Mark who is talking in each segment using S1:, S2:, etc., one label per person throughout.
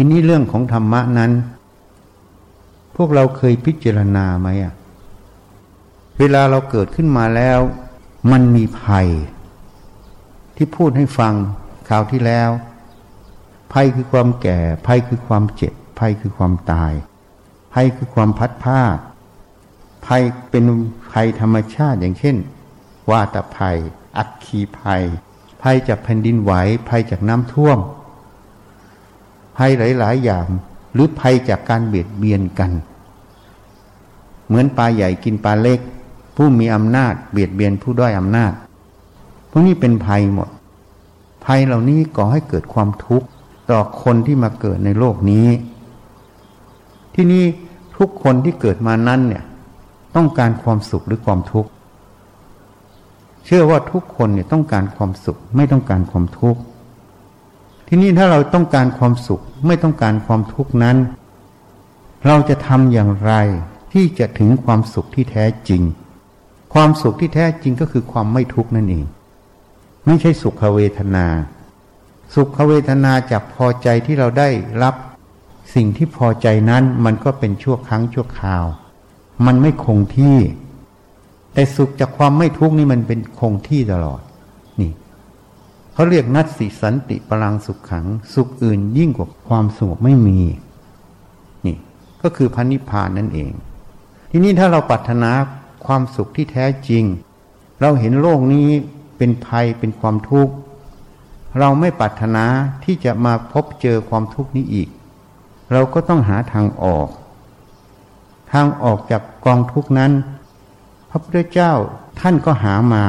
S1: ทีนี้เรื่องของธรรมะนั้น พวกเราเคยพิจารณาไหมอะเวลาเราเกิดขึ้นมาแล้ว มันมีภัย ที่พูดให้ฟังคราวที่แล้ว ภัยคือความแก่ ภัยคือความเจ็บ ภัยคือความตาย ภัยคือความพัดผ้าภัยเป็นภัยธรรมชาติอย่างเช่น วาตภัย อัคคีภัย ภัยจากแผ่นดินไหว ภัยจากน้ำท่วม ภัยหลาย ๆ อย่าง หรือภัยจากการเบียดเบียนกัน เหมือนปลาใหญ่กินปลาเล็ก ผู้มีอำนาจเบียดเบียนผู้ด้อยอำนาจ พวกนี้เป็นภัยหมด ภัยเหล่านี้ก่อให้เกิดความทุกข์ต่อคนที่มาเกิดในโลกนี้ ที่นี่ทุกคนที่เกิดมานั้นเนี่ยต้องการความสุขหรือความทุกข์ เชื่อว่าทุกคนเนี่ยต้องการความสุขไม่ต้องการความทุกข์ ที่นี่ถ้าเราต้องการความสุขไม่ต้องการความทุกข์นั้น เราจะทำอย่างไรที่จะถึงความสุขที่แท้จริง ความสุขที่แท้จริงก็คือความไม่ทุกข์นั่นเอง ไม่ใช่สุขเวทนา สุขเวทนาจากพอใจที่เราได้รับ สิ่งที่พอใจนั้นมันก็เป็นชั่วครั้งชั่วคราว มันไม่คงที่ แต่สุขจากความไม่ทุกข์นี่มันเป็นคงที่ตลอด เขาเรียกนัตสิสันติพลังสุขขัง สุขอื่นยิ่งกว่าความสงบไม่มี นี่ก็คือพันิพพานนั่นเอง ทีนี้ถ้าเราปรารถนาความสุขที่แท้จริง เราเห็นโลกนี้เป็นภัยเป็นความทุกข์เราไม่ปรารถนาที่จะมาพบเจอความทุกข์นี้อีก เราก็ต้องหาทางออก ทางออกจากกองทุกข์นั้น พระพุทธเจ้าท่านก็หามา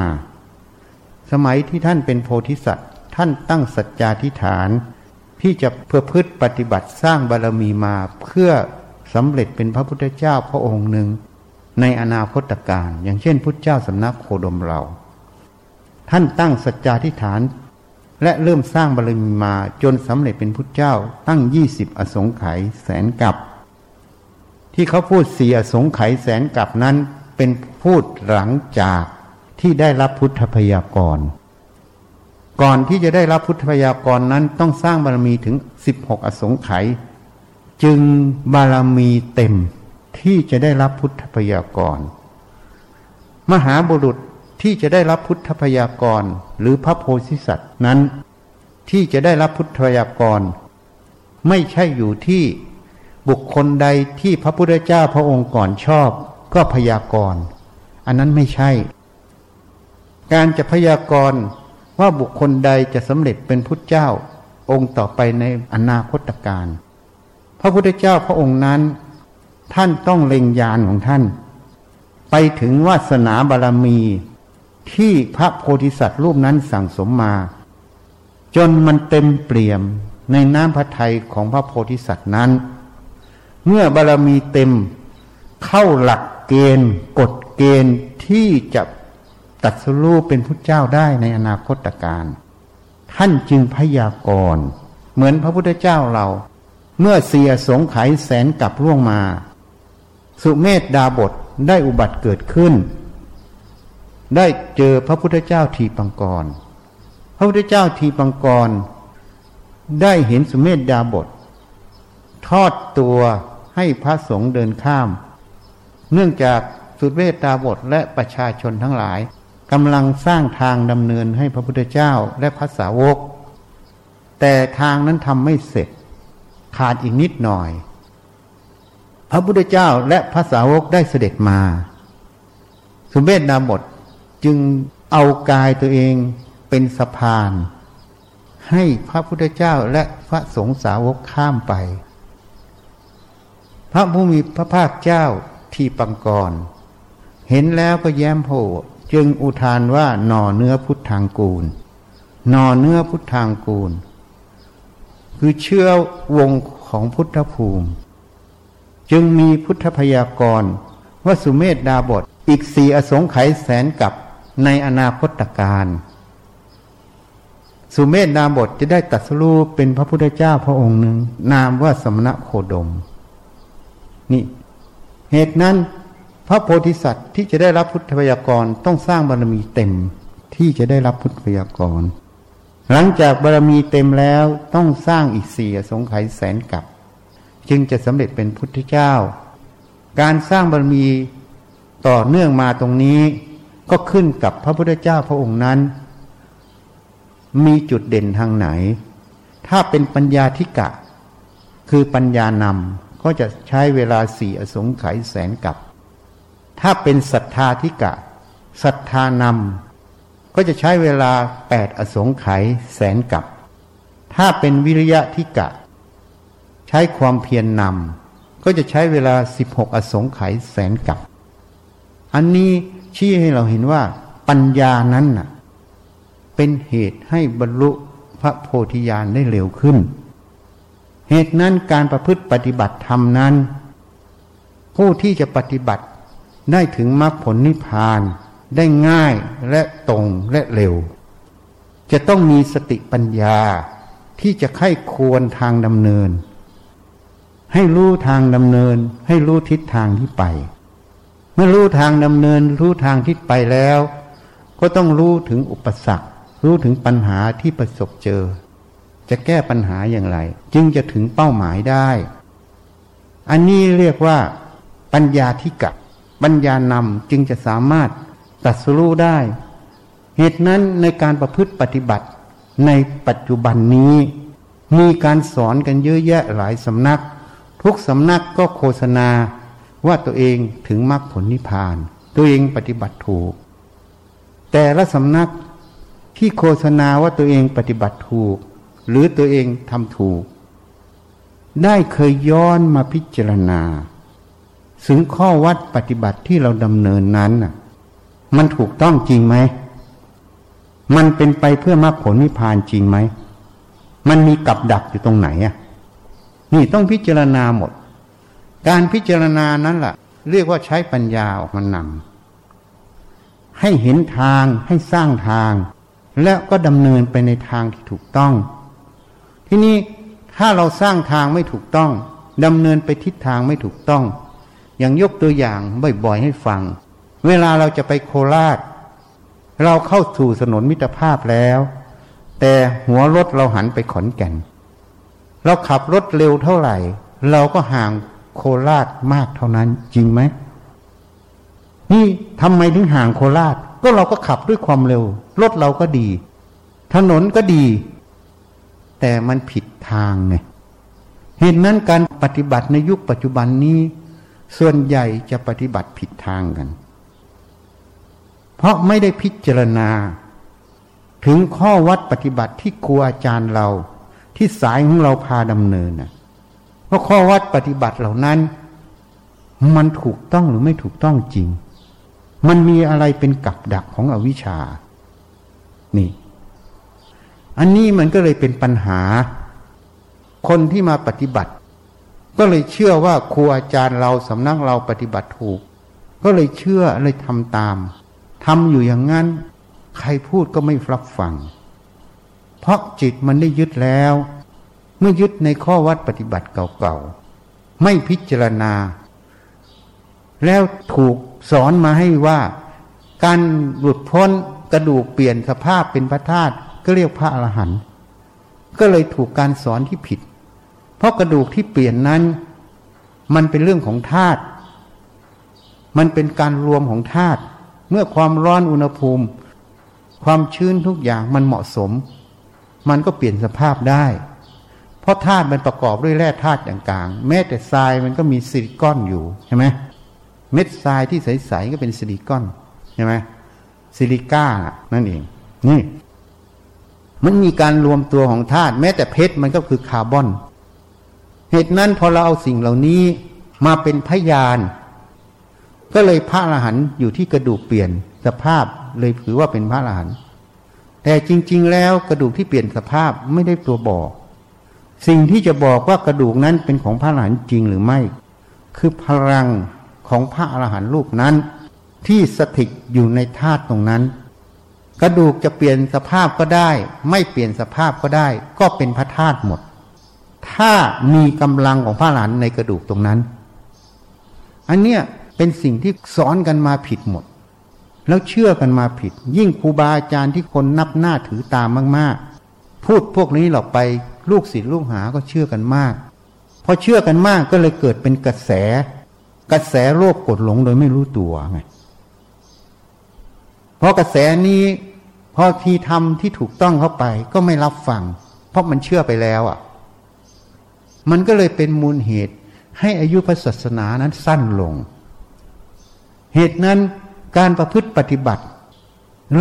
S1: สมัยที่ท่านเป็นโพธิสัตว์ ท่านตั้งสัจจาธิฐาน ที่จะเพื่อพืชปฏิบัติสร้างบารมีมาเพื่อสำเร็จเป็นพระพุทธเจ้าพระองค์หนึ่ง ในอนาคตการ อย่างเช่นพุทธเจ้าสำนักโคดมเรา ท่านตั้งสัจจาธิฐาน และเริ่มสร้างบารมีมาจนสำเร็จเป็นพุทธเจ้าตั้งยี่สิบอสงไขยแสนกับ ที่เขาพูดเสียสงไขยแสนกับนั้นเป็นพูดหลังจาก ที่ได้รับพุทธพยากร ก่อนที่จะได้รับพุทธพยากรนั้นต้องสร้างบารมีถึงสิบหกอสงไขยจึงบารมีเต็มที่จะได้รับพุทธพยากร มหาบุรุษที่จะได้รับพุทธพยากร หรือพระโพธิสัตว์นั้น ที่จะได้รับพุทธพยากร ไม่ใช่อยู่ที่บุคคลใดที่พระพุทธเจ้าพระองค์ก่อนชอบ ก็พยากร อันนั้นไม่ใช่ การจะพยากรณ์ว่าบุคคลใดจะสำเร็จเป็นพุทธเจ้าองค์ต่อไปในอนาคตการ พระพุทธเจ้าพระองค์นั้น ท่านต้องเล็งยานของท่าน ไปถึงวาสนาบารมี ที่พระโพธิสัตว์รูปนั้นสั่งสมมา จนมันเต็มเปี่ยมในน้ำพระทัยของพระโพธิสัตว์นั้น เมื่อบารมีเต็มเข้าหลักเกณฑ์กฎเกณฑ์ที่จะ ตัดสรูปเป็นพุทธเจ้าได้ในอนาคตการ ท่านจึงพยากรณ์เหมือนพระพุทธเจ้าเรา เมื่อเสียสงไขยแสนกลับล่วงมา สุเมธดาบทได้อุบัติเกิดขึ้น ได้เจอพระพุทธเจ้าทีปังกร พระพุทธเจ้าทีปังกร ได้เห็นสุเมธดาบท ทอดตัวให้พระสงฆ์เดินข้าม เนื่องจากสุเวทตาบทและประชาชนทั้งหลาย กำลังสร้างทางดำเนินให้พระพุทธเจ้าและพระสาวก แต่ทางนั้นทำไม่เสร็จ ขาดอีกนิดหน่อย พระพุทธเจ้าและพระสาวกได้เสด็จมา สุเมธดาบทจึงเอากายตัวเองเป็นสะพาน ให้พระพุทธเจ้าและพระสงฆ์สาวกข้ามไป พระผู้มีพระภาคเจ้าที่ปังกร เห็นแล้วก็แย้มโผ จึงอุทานว่าหน่อเนื้อพุทธังกูลหน่อเนื้อพุทธังกูล คือเชื่อวงของพุทธภูมิ จึงมีพุทธพยากรว่าสุเมธดาบทอีกสี่อสงไขยแสนกับในอนาคตการสุเมธดาบทจะได้ตัดสู้เป็นพระพุทธเจ้าพระองค์หนึ่ง นามว่าสมณะโคดม นี่ เหตุนั้น พระโพธิสัตว์ที่จะได้รับพุทธพยากรต้องสร้างบารมีเต็มที่จะได้รับพุทธพยากร หลังจากบารมีเต็มแล้วต้องสร้างอีกสี่สงไขยแสนกับ จึงจะสำเร็จเป็นพุทธเจ้า การสร้างบารมีต่อเนื่องมาตรงนี้ก็ขึ้นกับพระพุทธเจ้าพระองค์นั้น มีจุดเด่นทางไหน ถ้าเป็นปัญญาธิกะ คือปัญญานำก็จะใช้เวลาสี่อสงไขยแสนกับ ถ้าเป็นศรัทธาธิกะศรัทธานำก็จะใช้เวลาแปดอสงไขยแสนกับ ถ้าเป็นวิริยะธิกะ ใช้ความเพียรนนำก็จะใช้เวลาสิบหกอสงไขยแสนกับ อันนี้ชี้ให้เราเห็นว่า ปัญญานั้นน่ะ เป็นเหตุให้บรรลุพระโพธิญาณได้เร็วขึ้น เหตุนั้นการประพฤติปฏิบัติธรรมนั้น ผู้ที่จะปฏิบัติ ได้ถึงมรรคผลนิพพานได้ง่ายและตรงและเร็ว จะต้องมีสติปัญญาที่จะไข้ควรทางดำเนิน ให้รู้ทางดำเนิน ให้รู้ทิศทางที่ไป เมื่อรู้ทางดำเนิน รู้ทางทิศไปแล้ว ก็ต้องรู้ถึงอุปสรรค รู้ถึงปัญหาที่ประสบเจอ จะแก้ปัญหาอย่างไร จึงจะถึงเป้าหมายได้ อันนี้เรียกว่า ปัญญาที่กับ ปัญญานำจึงจะสามารถตัดสู้ได้ เหตุนั้นในการประพฤติปฏิบัติในปัจจุบันนี้ มีการสอนกันเยอะแยะหลายสำนัก ทุกสำนักก็โฆษณาว่าตัวเองถึงมรรคผลนิพพาน ตัวเองปฏิบัติถูก แต่ละสำนักที่โฆษณาว่าตัวเองปฏิบัติถูก หรือตัวเองทำถูก ได้เคยย้อนมาพิจารณา ถึงข้อวัดปฏิบัติที่เราดำเนินนั้นมันถูกต้องจริงไหม มันเป็นไปเพื่อมรรคผลนิพพานจริงไหม มันมีกับดักอยู่ตรงไหนอะ นี่ต้องพิจารณาหมด การพิจารณานั้นแหละเรียกว่าใช้ปัญญาออกมานำให้เห็นทางให้สร้างทาง แล้วก็ดำเนินไปในทางที่ถูกต้อง ที่นี้ถ้าเราสร้างทางไม่ถูกต้องดำเนินไปทิศทางไม่ถูกต้อง อย่างยกตัวอย่างบ่อยๆให้ฟัง เวลาเราจะไปโคราช เราเข้าสู่ถนนมิตรภาพแล้ว แต่หัวรถเราหันไปขอนแก่น เราขับรถเร็วเท่าไหร่ เราก็ห่างโคราชมากเท่านั้นจริงไหมนี่ทำไมถึงห่างโคราช ก็เราก็ขับด้วยความเร็ว รถเราก็ดี ถนนก็ดี แต่มันผิดทางไงเห็นนั้นการปฏิบัติในยุคปัจจุบันนี้ ส่วนใหญ่จะปฏิบัติผิดทางกัน เพราะไม่ได้พิจารณา ถึงข้อวัดปฏิบัติที่ครูอาจารย์เรา ที่สายของเราพาดำเนินนะพราะข้อวัดปฏิบัติเหล่านั้น มันถูกต้องหรือไม่ถูกต้องจริง มันมีอะไรเป็นกับดักของอวิชชา นี่ อันนี้มันก็เลยเป็นปัญหา คนที่มาปฏิบัติ ก็เลยเชื่อว่าครูอาจารย์เราสำนักเราปฏิบัติถูก ก็เลยเชื่อเลยทำตามทำอยู่อย่างนั้น ใครพูดก็ไม่รับฟัง เพราะจิตมันได้ยึดแล้ว เมื่อยึดในข้อวัดปฏิบัติเก่าๆ ไม่พิจารณา แล้วถูกสอนมาให้ว่า การหลุดพ้นกระดูกเปลี่ยนสภาพเป็นพระธาตุก็เรียกพระอรหันต์ก็เลยถูกการสอนที่ผิด เพราะกระดูกที่เปลี่ยนนั้น มันเป็นเรื่องของธาตุมันเป็นการรวมของธาตุเมื่อความร้อนอุณหภูมิ ความชื้นทุกอย่างมันเหมาะสม มันก็เปลี่ยนสภาพได้ เพราะธาตุมันประกอบด้วยแร่ธาตุอย่างกลางแม้แต่ทรายมันก็มีซิลิคอนอยู่ใช่ไหมเม็ดทรายที่ใสๆก็เป็นซิลิคอนใช่ไหมซิลิก้านั่นเอง นี่ มันมีการรวมตัวของธาตุแม้แต่เพชรมันก็คือคาร์บอน เหตุนั้นพอเราเอาสิ่งเหล่านี้มาเป็นพยาน ก็เลยพระอรหันต์อยู่ที่กระดูกเปลี่ยนสภาพเลยถือว่าเป็นพระอรหันต์แต่จริง ๆ แล้วกระดูกที่เปลี่ยนสภาพไม่ได้ตัวบอก สิ่งที่จะบอกว่ากระดูกนั้นเป็นของพระอรหันต์จริงหรือไม่ คือพลังของพระอรหันต์รูปนั้น ที่สถิตอยู่ในธาตุตรงนั้น กระดูกจะเปลี่ยนสภาพก็ได้ ไม่เปลี่ยนสภาพก็ได้ ก็เป็นพระธาตุหมด ถ้ามีกำลังของพระอรหันในกระดูกตรงนั้น อันเนี้ยเป็นสิ่งที่สอนกันมาผิดหมด แล้วเชื่อกันมาผิด ยิ่งครูบาอาจารย์ที่คนนับหน้าถือตามมาก ๆ พูดพวกนี้หรอกไปลูกศิษย์ลูกหาก็เชื่อกันมากพอเชื่อกันมากก็เลยเกิดเป็นกระแส กระแสโลภกดหลงโดยไม่รู้ตัวไงเพอกระแสนี้พอทีทำที่ถูกต้องเข้าไปก็ไม่รับฟัง เพราะมันเชื่อไปแล้วอะ มันก็เลยเป็นมูลเหตุ ให้อายุพระศาสนานั้นสั้นลง เหตุนั้นการประพฤติปฏิบัติ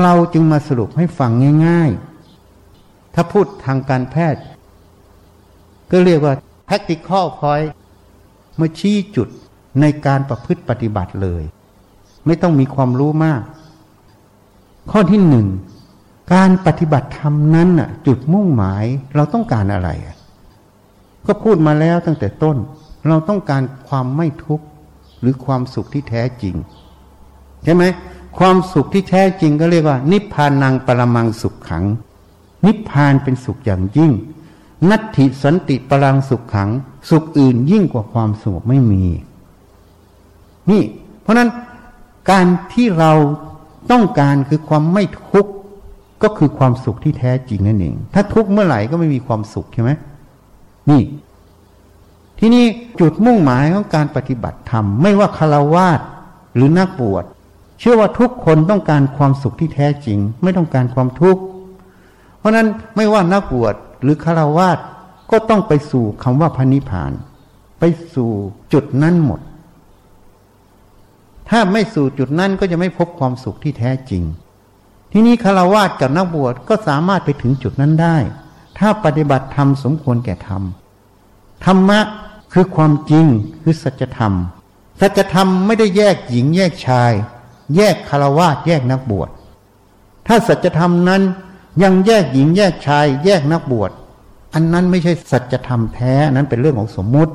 S1: เราจึงมาสรุปให้ฟังง่าย ๆ ถ้าพูดทางการแพทย์ ก็เรียกว่า practical point มาชี้จุดในการประพฤติปฏิบัติเลย ไม่ต้องมีความรู้มาก ข้อที่หนึ่งการปฏิบัติธรรมนั้นน่ะ จุดมุ่งหมายเราต้องการอะไร ก็พูดมาแล้วตั้งแต่ต้น เราต้องการความไม่ทุกข์หรือความสุขที่แท้จริง ใช่ไหมความสุขที่แท้จริงก็เรียกว่า นิพพานังปรมังสุขขัง นิพพานเป็นสุขอย่างยิ่ง นัตถิสันติปรังสุขขัง สุขอื่นยิ่งกว่าความสงบไม่มี นี่ เพราะนั้นการที่เราต้องการคือความไม่ทุกข์ก็คือความสุขที่แท้จริงนั่นเอง ถ้าทุกข์เมื่อไหร่ก็ไม่มีความสุขใช่ไหม นี่ ที่นี่จุดมุ่งหมายของการปฏิบัติธรรม ไม่ว่าคารวาสหรือนักบวชเชื่อว่าทุกคนต้องการความสุขที่แท้จริง ไม่ต้องการความทุกข์ เพราะนั้นไม่ว่านักบวชหรือคารวาสก็ต้องไปสู่คำว่าพระนิพพาน ไปสู่จุดนั้นหมด ถ้าไม่สู่จุดนั้นก็จะไม่พบความสุขที่แท้จริง ที่นี้คารวาสกับนักบวชก็สามารถไปถึงจุดนั้นได้ ถ้าปฏิบัติธรรมสมควรแก่ธรรม ธรรมะคือความจริงคือสัจธรรม สัจธรรมไม่ได้แยกหญิงแยกชาย แยกคารวาสแยกนักบวช ถ้าสัจธรรมนั้นยังแยกหญิงแยกชาย แยกนักบวช อันนั้นไม่ใช่สัจธรรมแท้นั้นเป็นเรื่องของสมมุติ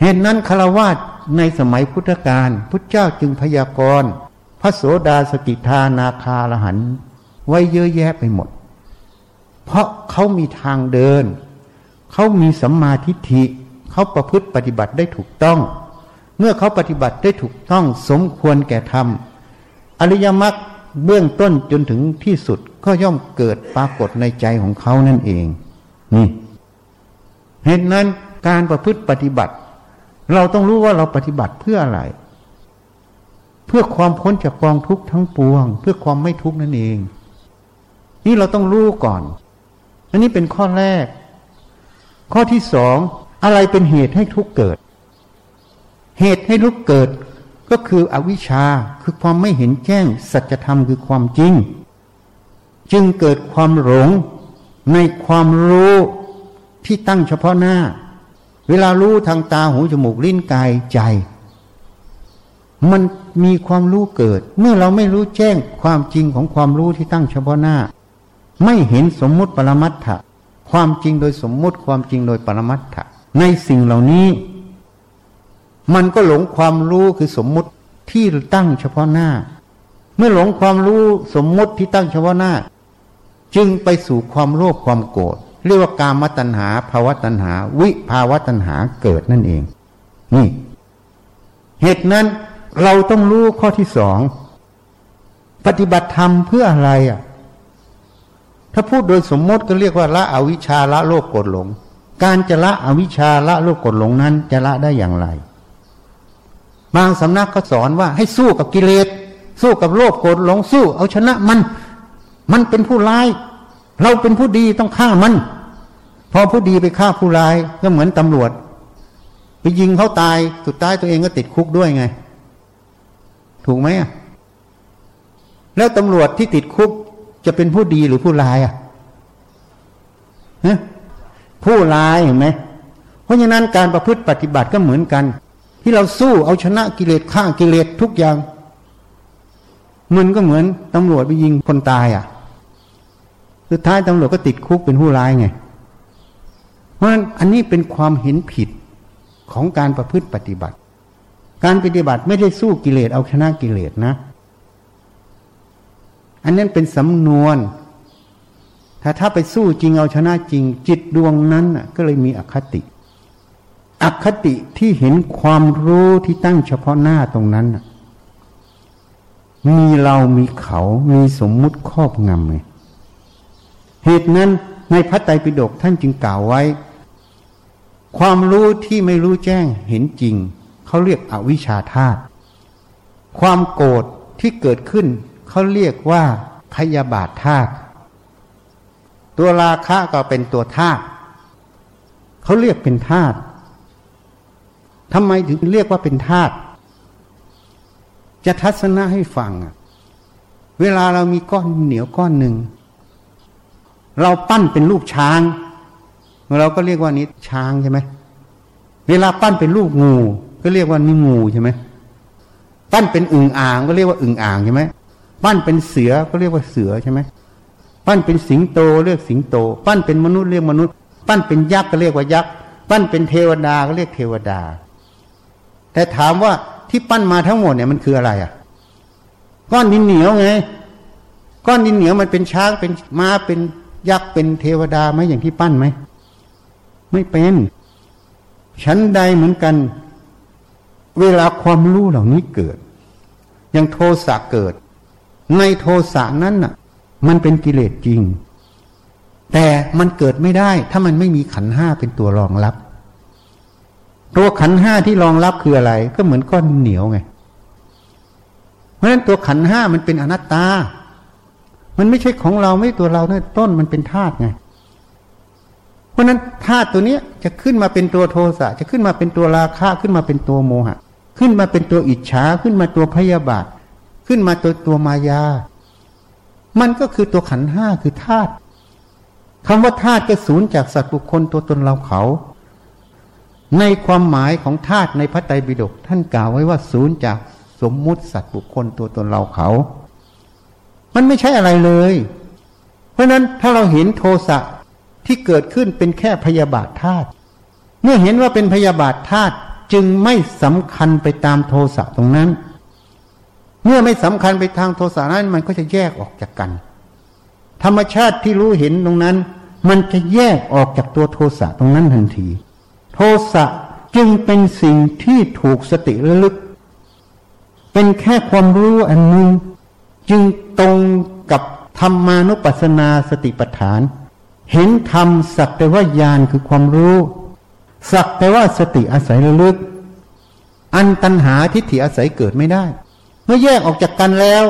S1: เหตุนั้นคารวาสในสมัยพุทธกาลพุทธเจ้าจึงพยากรณ์พระโสดาสกิทานาคาลหันไว้เยอะแยะไปหมด เพราะเขามีทางเดิน เขามีสัมมาทิฏฐิ เขาประพฤติปฏิบัติได้ถูกต้อง เมื่อเขาปฏิบัติได้ถูกต้องสมควรแก่ธรรม อริยมรรคเบื้องต้นจนถึงที่สุดก็ย่อมเกิดปรากฏในใจของเขานั่นเอง นี่ เหตุนั้นการประพฤติปฏิบัติ เราต้องรู้ว่าเราปฏิบัติเพื่ออะไร เพื่อความพ้นจากกองทุกข์ทั้งปวง เพื่อความไม่ทุกข์นั่นเอง นี่เราต้องรู้ก่อน อันนี้เป็นข้อแรก ข้อที่สองอะไรเป็นเหตุให้ทุกเกิด เหตุให้ทุกเกิดก็คืออวิชชาคือความไม่เห็นแจ้งสัจธรรมคือความจริง จึงเกิดความหลงในความรู้ที่ตั้งเฉพาะหน้า เวลารู้ทางตาหูจมูกลิ้นกายใจ มันมีความรู้เกิด เมื่อเราไม่รู้แจ้งความจริงของความรู้ที่ตั้งเฉพาะหน้า ไม่เห็นสมมุติปรมัตถะความจริงโดยสมมุติความจริงโดยปรมัตถะในสิ่งเหล่านี้ มันก็หลงความรู้คือสมมุติที่ตั้งเฉพาะหน้า เมื่อหลงความรู้สมมุติที่ตั้งเฉพาะหน้า จึงไปสู่ความโลภความโกรธเรียกว่ากามตัณหาภาวะตัณหา วิภาวะตัณหาเกิดนั่นเอง นี่ เหตุนั้นเราต้องรู้ข้อที่สอง ปฏิบัติธรรมเพื่ออะไรอะ ถ้าพูดโดยสมมติก็เรียกว่าละอวิชาละโลภโกรธหลง การจะละอวิชาละโลภโกรธหลงนั้น จะละได้อย่างไร บางสำนักก็สอนว่าให้สู้กับกิเลส สู้กับโลภโกรธหลงสู้ เอาชนะมัน มันเป็นผู้ร้าย เราเป็นผู้ดีต้องฆ่ามัน พอผู้ดีไปฆ่าผู้ร้ายก็เหมือนตำรวจ ไปยิงเขาตายสุดท้ายตัวเองก็ติดคุกด้วยไง ถูกไหมอะแล้วตำรวจที่ติดคุก จะเป็นผู้ดีหรือผู้ร้ายอะผู้ร้ายเห็นไหมเพราะฉะนั้นการประพฤติปฏิบัติก็เหมือนกัน ที่เราสู้เอาชนะกิเลสฆ่ากิเลสทุกอย่าง มันก็เหมือนตำรวจไปยิงคนตายอะ สุดท้ายตำรวจก็ติดคุกเป็นผู้ร้ายไง เพราะฉะนั้นอันนี้เป็นความเห็นผิดของการประพฤติปฏิบัติ การปฏิบัติไม่ได้สู้กิเลสเอาชนะกิเลสนะ อันนั้นเป็นสำนวน ถ้าถ้าไปสู้จริงเอาชนะจริง จิตดวงนั้นก็เลยมีอคติ อคติที่เห็นความรู้ที่ตั้งเฉพาะหน้าตรงนั้นมีเรามีเขามีสมมุติครอบงำไงเหตุนั้นในพระไตรปิฎกท่านจึงกล่าวไว้ ความรู้ที่ไม่รู้แจ้งเห็นจริง เขาเรียกอวิชชาธาตุความโกรธที่เกิดขึ้น เขาเรียกว่าพยาบาทธาตุตัวราคะก็เป็นตัวธาตุเขาเรียกเป็นธาตุทำไมถึงเรียกว่าเป็นธาตุจะทัศนะให้ฟังเวลาเรามีก้อนเหนียวก้อนหนึ่ง เราปั้นเป็นรูปช้าง เราก็เรียกว่านี้ช้างใช่ไหมเวลาปั้นเป็นรูปงู ก็เรียกว่านี่งูใช่ไหมปั้นเป็นอึ่งอ่างก็เรียกว่าอึ่งอ่างใช่ไหม ปั้นเป็นเสือก็เรียกว่าเสือใช่ไหมปั้นเป็นสิงโตเรียกสิงโต ปั้นเป็นมนุษย์เรียกมนุษย์ ปั้นเป็นยักษ์ก็เรียกว่ายักษ์ ปั้นเป็นเทวดาก็เรียกเทวดา แต่ถามว่าที่ปั้นมาทั้งหมดเนี่ยมันคืออะไรอะ ก้อนดินเหนียวไง ก้อนดินเหนียวมันเป็นช้างเป็นม้าเป็นยักษ์เป็นเทวดาไหมอย่างที่ปั้นไหม ไม่เป็นชั้นใดเหมือนกัน เวลาความรู้เหล่านี้เกิดยังโทสะเกิด ในโทสะนั้นน่ะ มันเป็นกิเลสจริง แต่มันเกิดไม่ได้ ถ้ามันไม่มีขันห้าเป็นตัวรองรับ ตัวขันห้าที่รองรับคืออะไร ก็เหมือนก้อนเหนียวไง เพราะฉะนั้นตัวขันห้ามันเป็นอนัตตา มันไม่ใช่ของเราไม่ตัวเราเนี่ยต้นมันเป็นธาตุไงเพราะนั้นธาตุตัวนี้จะขึ้นมาเป็นตัวโทสะจะขึ้นมาเป็นตัวราคะขึ้นมาเป็นตัวโมหะ ขึ้นมาเป็นตัวอิจฉาขึ้นมาตัวพยาบาท ขึ้นมาตัวตัวมายา มันก็คือตัวขันห้าคือธาตุคำว่าธาตุก็สูญจากสัตว์บุคคลตัวตนเราเขา ในความหมายของธาตุในพระไตรปิฎกท่านกล่าวไว้ว่าศูนย์จากสมมุติสัตว์บุคคลตัวตนเราเขา มันไม่ใช่อะไรเลย เพราะนั้นถ้าเราเห็นโทสะที่เกิดขึ้นเป็นแค่พยาบาทธาตุเมื่อเห็นว่าเป็นพยาบาทธาตุจึงไม่สำคัญไปตามโทสะตรงนั้น เมื่อไม่สำคัญไปทางโทสะนั้นมันก็จะแยกออกจากกัน ธรรมชาติที่รู้เห็นตรงนั้น มันจะแยกออกจากตัวโทสะตรงนั้นทันที โทสะจึงเป็นสิ่งที่ถูกสติระลึก เป็นแค่ความรู้อันหนึ่งจึงตรงกับธรรมานุปัสสนาสติปัฏฐาน เห็นธรรมสักแต่ว่าญาณคือความรู้ สักแต่ว่าสติอาศัยระลึก อันตัณหาทิฏฐิอาศัยเกิดไม่ได้ เมื่อแยกออกจากกันแล้ว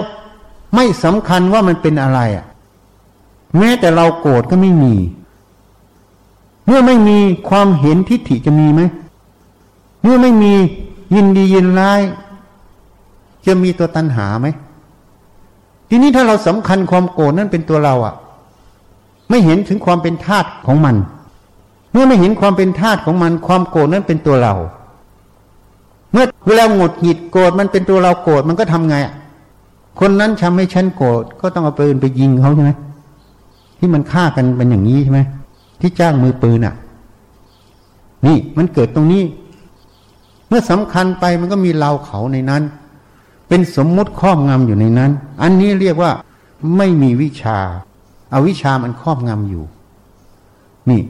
S1: ไม่สำคัญว่ามันเป็นอะไรอะ แม้แต่เราโกรธก็ไม่มี เมื่อไม่มีความเห็นทิฏฐิจะมีไหมเมื่อไม่มียินดียินร้าย จะมีตัวตัณหาไหมทีนี้ถ้าเราสำคัญความโกรธนั่นเป็นตัวเราอะ่ะ ไม่เห็นถึงความเป็นธาตุของมัน เมื่อไม่เห็นความเป็นธาตุของมัน ความโกรธนั่นเป็นตัวเรา เวลาหงุดหงิดโกรธมันเป็นตัวเราโกรธมันก็ทำไงอะคนนั้นทำให้ฉันโกรธก็ต้องเอาปืนไปยิงเขาใช่ไหมที่มันฆ่ากันเป็นอย่างนี้ใช่ไหมที่จ้างมือปืนอะ นี่มันเกิดตรงนี้ เมื่อสำคัญไปมันก็มีเราเขาในนั้น เป็นสมมุติครอบงำอยู่ในนั้น อันนี้เรียกว่าไม่มีวิชาอาวิชามันครอบงำอยู่ นี่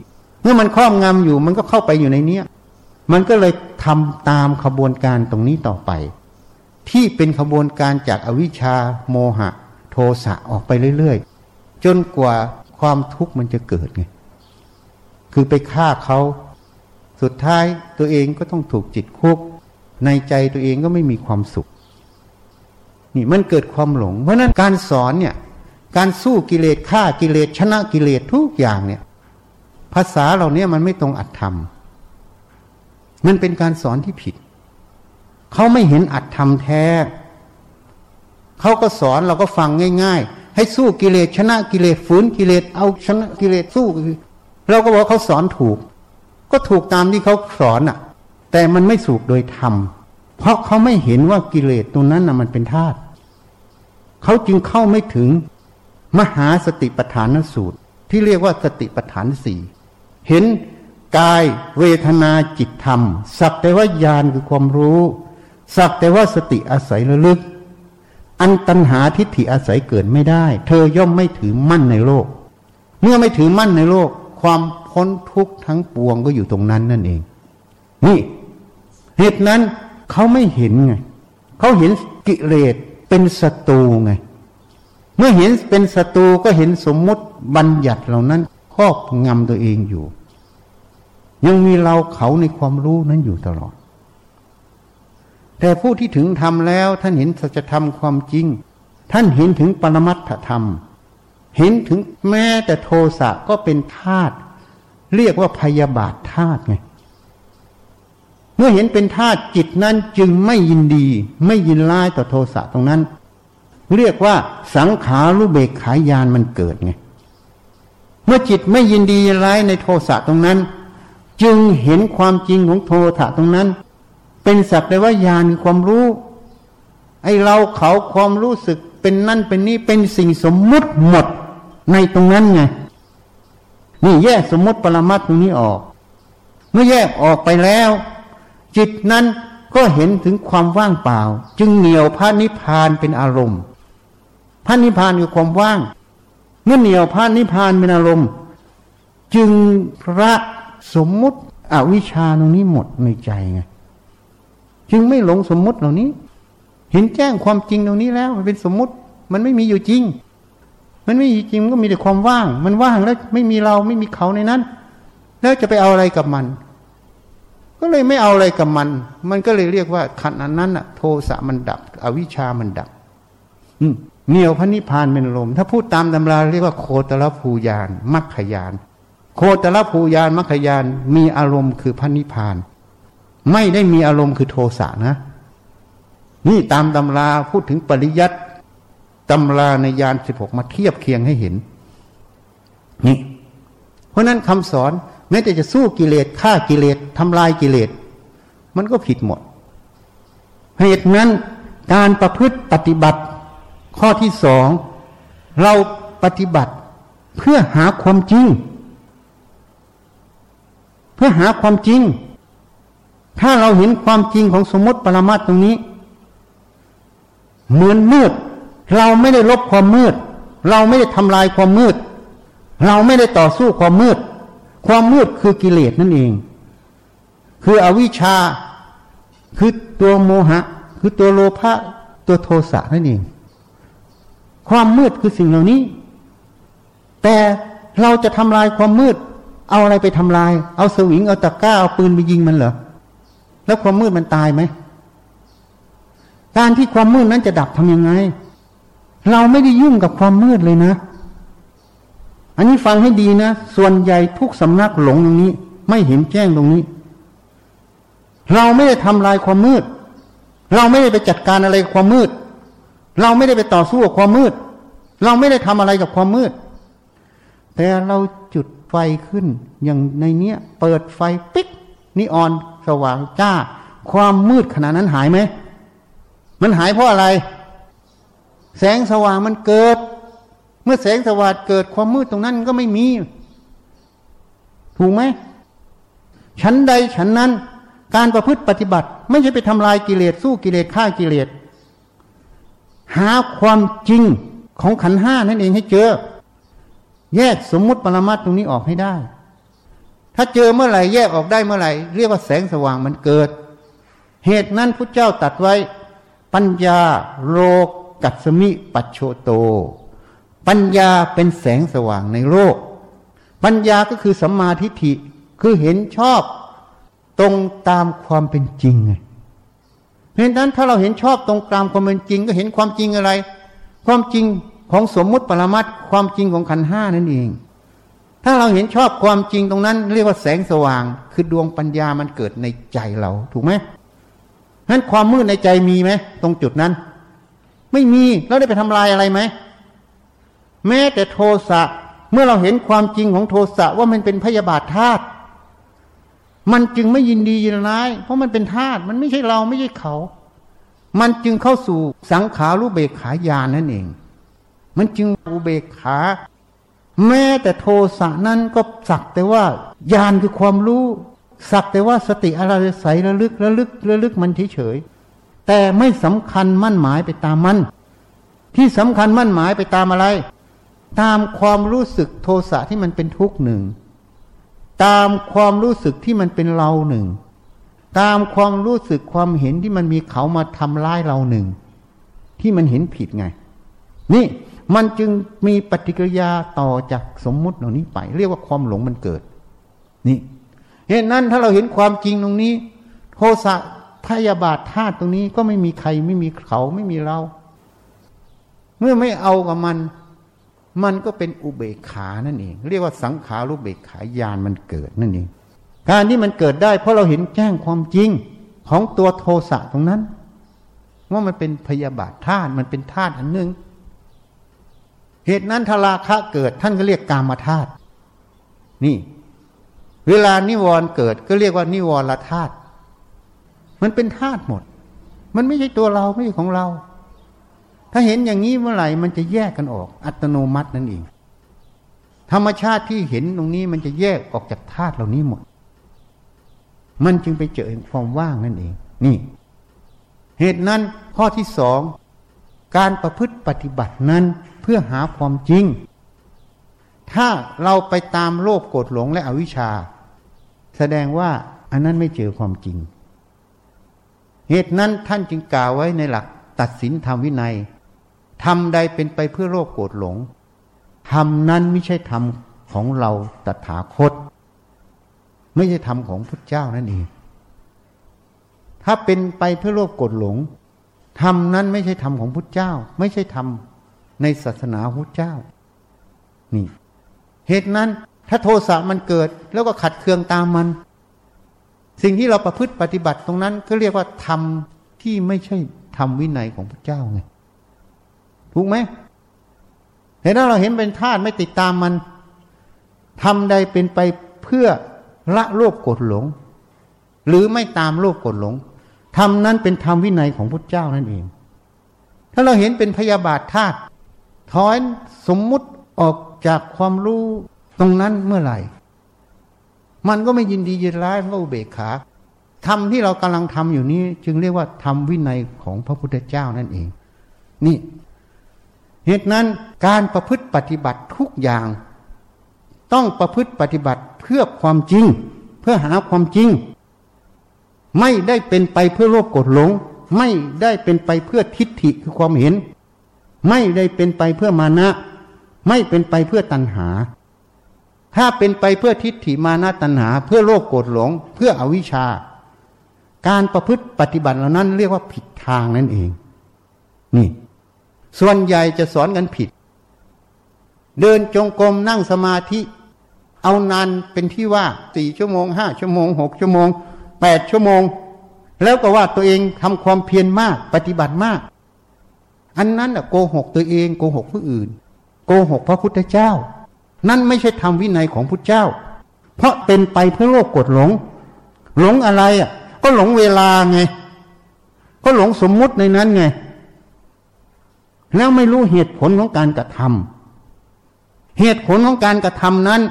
S1: เมื่อมันครอบงำอยู่ มันก็เข้าไปอยู่ในเนี้ย มันก็เลยทำตามขบวนการตรงนี้ต่อไป ที่เป็นขบวนการจากอวิชชาโมหะ โทสะออกไปเรื่อยๆ จนกว่าความทุกข์มันจะเกิดไงคือไปฆ่าเขาสุดท้ายตัวเองก็ต้องถูกจิตคุก ในใจตัวเองก็ไม่มีความสุข นี่มันเกิดความหลง เพราะนั้นการสอนเนี่ยการสู้กิเลสฆ่ากิเลสชนะกิเลสทุกอย่างเนี่ย ภาษาเหล่านี้มันไม่ตรงอัตธรรม มันเป็นการสอนที่ผิด เขาไม่เห็นอัตธรรมแท้ เขาก็สอนเราก็ฟังง่าย ๆ ให้สู้กิเลสชนะกิเลสฝืนกิเลสเอาชนะกิเลสสู้เราก็บอกเขาสอนถูก ก็ถูกตามที่เขาสอนอะ แต่มันไม่สูกโดยธรรมเพราะเขาไม่เห็นว่ากิเลสตัวนั้นน่ะมันเป็นธาตุเขาจึงเข้าไม่ถึงมหาสติปัฏฐานสูตร ที่เรียกว่าสติปัฏฐานสี่เห็น กายเวทนาจิตธรรม สักแต่ว่าญาณคือความรู้ สักแต่ว่าสติอาศัยระลึก อันตัณหาทิฏฐิอาศัยเกิดไม่ได้ เธอย่อมไม่ถือมั่นในโลก เมื่อไม่ถือมั่นในโลก ความพ้นทุกข์ทั้งปวงก็อยู่ตรงนั้นนั่นเอง นี่ เหตุนั้นเขาไม่เห็นไงเขาเห็นกิเลสเป็นศัตรูไง เมื่อเห็นเป็นศัตรูก็เห็นสมมุติบัญญัติเหล่านั้นครอบงำตัวเองอยู่ ยังมีเราเขาในความรู้นั้นอยู่ตลอด แต่ผู้ที่ถึงธรรมแล้วท่านเห็นสัจธรรมความจริง ท่านเห็นถึงปรมัตถธรรม เห็นถึงแม้แต่โทสะก็เป็นธาตุเรียกว่าพยาบาทธาตุไง เมื่อเห็นเป็นธาตุจิตนั้นจึงไม่ยินดี ไม่ยินร้ายต่อโทสะตรงนั้น เรียกว่าสังขารุเบกขายานมันเกิดไง เมื่อจิตไม่ยินดียินร้ายในโทสะตรงนั้น จึงเห็นความจริงของโทสะตรงนั้น เป็นสักแต่ว่ายานความรู้ ไอเราเขาความรู้สึกเป็นนั่นเป็นนี่เป็นสิ่งสมมุติหมดในตรงนั้นไงนี่แยกสมมติปรมัตตรงนี้ออก เมื่อแยกออกไปแล้ว จิตนั้นก็เห็นถึงความว่างเปล่า จึงเหนียวพระนิพพานเป็นอารมณ์พระนิพพานคือความว่าง เมื่อเหนียวพระนิพพานเป็นอารมณ์ จึงพระ สมมุติอวิชชาตรงนี้หมดในใจไงจึงไม่หลงสมมุติเหล่านี้ เห็นแจ้งความจริงตรงนี้แล้ว มันเป็นสมมุติ มันไม่มีอยู่จริง มันไม่มีจริงมันก็มีแต่ความว่าง มันว่างแล้วไม่มีเราไม่มีเขาในนั้น แล้วจะไปเอาอะไรกับมัน ก็เลยไม่เอาอะไรกับมัน มันก็เลยเรียกว่าขันอันนั้นอะโทสะมันดับ อวิชามันดับเหนียวพระนิพพานเป็นลม ถ้าพูดตามตำราเรียกว่าโคตรภูยานมัคคยาน โคตรภูยานมัคคยานมีอารมณ์คือพระนิพพาน ไม่ได้มีอารมณ์คือโทสะนะ นี่ตามตำราพูดถึงปริยัติตำราในยานสิบหกมาเทียบเคียงให้เห็น นี่ เพราะนั้นคำสอนแม้แต่จะสู้กิเลสฆ่ากิเลสทำลายกิเลส มันก็ผิดหมด เหตุนั้นการประพฤติปฏิบัติ ข้อที่สอง เราปฏิบัติเพื่อหาความจริง พื่อหาความจริง ถ้าเราเห็นความจริงของสมมติปรมาตตรงนี้ เหมือนมืด เราไม่ได้ลบความมืด เราไม่ได้ทำลายความมืด เราไม่ได้ต่อสู้ความมืด ความมืดคือกิเลสนั่นเอง คืออวิชชา คือตัวโมหะ คือตัวโลภะตัวโทสะนั่นเอง ความมืดคือสิ่งเหล่านี้ แต่เราจะทำลายความมืด เอาอะไรไปทำลาย เอาสวิง เอาตะกร้า เอาปืนไปยิงมันเหรอ แล้วความมืดมันตายไหม การที่ความมืดนั้นจะดับทำยังไง เราไม่ได้ยุ่งกับความมืดเลยนะ อันนี้ฟังให้ดีนะ ส่วนใหญ่ทุกสำนักหลงตรงนี้ ไม่เห็นแจ้งตรงนี้ เราไม่ได้ทำลายความมืด เราไม่ได้ไปจัดการอะไรกับความมืด เราไม่ได้ไปต่อสู้กับความมืด เราไม่ได้ทำอะไรกับความมืด แต่เราจุด ไฟขึ้น อย่างในเนี้ย เปิดไฟปิ๊กนิออนสว่างจ้า ความมืดขนาดนั้นหายไหม มันหายเพราะอะไร แสงสว่างมันเกิด เมื่อแสงสว่างเกิดความมืดตรงนั้นก็ไม่มี ถูกไหมฉันใดฉันนั้น การประพฤติปฏิบัติ ไม่ใช่ไปทำลายกิเลสสู้กิเลสฆ่ากิเลสหาความจริงของขันห้านั่นเองให้เจอ แยกสมมุติปรมัตตรงนี้ออกให้ได้ ถ้าเจอเมื่อไหร่แยกออกได้เมื่อไหร่ เรียกว่าแสงสว่างมันเกิด เหตุนั้นพระเจ้าตัดไว้ ปัญญาโลกกัสมิปัจโชโต ปัญญาเป็นแสงสว่างในโลก ปัญญาก็คือสัมมาทิฏฐิคือเห็นชอบตรงตามความเป็นจริงไงเพราะฉะนั้นถ้าเราเห็นชอบตรงตามความเป็นจริง ก็เห็นความจริงอะไร ความจริง ของสมมุติปรมัตความจริงของขันห้านั่นเอง ถ้าเราเห็นชอบความจริงตรงนั้น เรียกว่าแสงสว่าง คือดวงปัญญามันเกิดในใจเราถูกไหมนั้นความมืดในใจมีไหมตรงจุดนั้น ไม่มีแล้วได้ไปทำลายอะไรไหมแม้แต่โทสะเมื่อเราเห็นความจริงของโทสะว่ามันเป็นพยาบาทธาตุมันจึงไม่ยินดียินร้าย เพราะมันเป็นธาตุมันไม่ใช่เราไม่ใช่เขา มันจึงเข้าสู่สังขารูเบกขายานนั่นเอง มันจึงอุเบกขา แม้แต่โทสะนั้นก็สักแต่ว่ายานคือความรู้ สักแต่ว่าสติอะไรใสระลึกระลึกระลึกมันเฉยแต่ไม่สำคัญมั่นหมายไปตามมัน ที่สำคัญมั่นหมายไปตามอะไร ตามความรู้สึกโทสะที่มันเป็นทุกข์หนึ่ง ตามความรู้สึกที่มันเป็นเราหนึ่ง ตามความรู้สึกความเห็นที่มันมีเขามาทำร้ายเราหนึ่ง ที่มันเห็นผิดไง นี่ มันจึงมีปฏิกิริยาต่อจากสมมุติเหล่านี้ไป เรียกว่าความหลงมันเกิด นี่เหตุนั้นถ้าเราเห็นความจริงตรงนี้โทสะพยาบาทธาตุตรงนี้ก็ไม่มีใครไม่มีเขาไม่มีเรา เมื่อไม่เอากับมัน มันก็เป็นอุเบกขานั่นเอง เรียกว่าสังขารุเบกขายานมันเกิดนั่นเอง การที่มันเกิดได้ เพราะเราเห็นแจ้งความจริงของตัวโทสะตรงนั้น ว่ามันเป็นพยาบาทธาตุมันเป็นธาตุอันหนึ่ง เหตุนั้นทราคะเกิดท่านก็เรียกกามธาตุนี่ เวลานิวรณ์เกิดก็เรียกว่านิวรธาตุมันเป็นธาตุหมด มันไม่ใช่ตัวเราไม่ใช่ของเรา ถ้าเห็นอย่างนี้เมื่อไหร่มันจะแยกกันออก อัตโนมัตินั่นเอง ธรรมชาติที่เห็นตรงนี้มันจะแยกออกจากธาตุเหล่านี้หมด มันจึงไปเจอความว่างนั่นเอง นี่ เหตุนั้นข้อที่สองการประพฤติปฏิบัตินั้น เพื่อหาความจริง ถ้าเราไปตามโลภโกรธหลงและอวิชชา แสดงว่าอันนั้นไม่เจอความจริง เหตุนั้นท่านจึงกล่าวไว้ในหลักตัดสินธรรมวินัยทำใดเป็นไปเพื่อโลภโกรธหลงทำนั้นไม่ใช่ธรรมของเราตถาคต ไม่ใช่ธรรมของพระเจ้านั่นเองถ้าเป็นไปเพื่อโลภโกรธหลงธรรมนั้นไม่ใช่ธรรมของพุทธเจ้า ไม่ใช่ธรรม ในศาสนาพุทธเจ้า นี่ เหตุนั้นถ้าโทสะมันเกิด แล้วก็ขัดเคืองตามมัน สิ่งที่เราประพฤติปฏิบัติตรงนั้นก็เรียกว่าธรรมที่ไม่ใช่ธรรมวินัยของพระเจ้าไงถูกไหมเห็นถ้าเราเห็นเป็นธาตุไม่ติดตามมันทำใดเป็นไปเพื่อละโลภกรธหลง หรือไม่ตามโลภกรธหลงธรรมนั้นเป็นธรรมวินัยของพุทธเจ้านั่นเอง ถ้าเราเห็นเป็นพยาบาทธาตุ ถอนสมมุติออกจากความรู้ตรงนั้นเมื่อไหร่ มันก็ไม่ยินดียินร้ายว่าอุเบกขาธรรมที่เรากำลังทำอยู่นี้ จึงเรียกว่าธรรมวินัยของพระพุทธเจ้านั่นเอง นี่ เหตุนั้นการประพฤติปฏิบัติทุกอย่าง ต้องประพฤติปฏิบัติเพื่อความจริง เพื่อหาความจริง ไม่ได้เป็นไปเพื่อโลภโกรธหลง ไม่ได้เป็นไปเพื่อทิฏฐิคือความเห็น ไม่ได้เป็นไปเพื่อมานะ ไม่เป็นไปเพื่อตัณหา ถ้าเป็นไปเพื่อทิฏฐิมานะตัณหา เพื่อโลภโกรธหลง เพื่ออวิชชา การประพฤติปฏิบัติเหล่านั้นเรียกว่าผิดทางนั่นเอง นี่ ส่วนใหญ่จะสอนกันผิด เดินจงกรมนั่งสมาธิ เอานานเป็นที่ว่าสี่ชั่วโมงห้าชั่วโมงหกชั่วโมงแปดชั่วโมง แล้วก็ว่าตัวเองทำความเพียรมาก ปฏิบัติมาก อันนั้นอะโกหกตัวเองโกหกผู้อื่น โกหกพระพุทธเจ้า นั่นไม่ใช่ธรรมวินัยของพุทธเจ้า เพราะเป็นไปเพื่อโลกกดหลง หลงอะไรอะ ก็หลงเวลาไง ก็หลงสมมุติในนั้นไง แล้วไม่รู้เหตุผลของการกระทำเหตุผลของการกระทำนั้น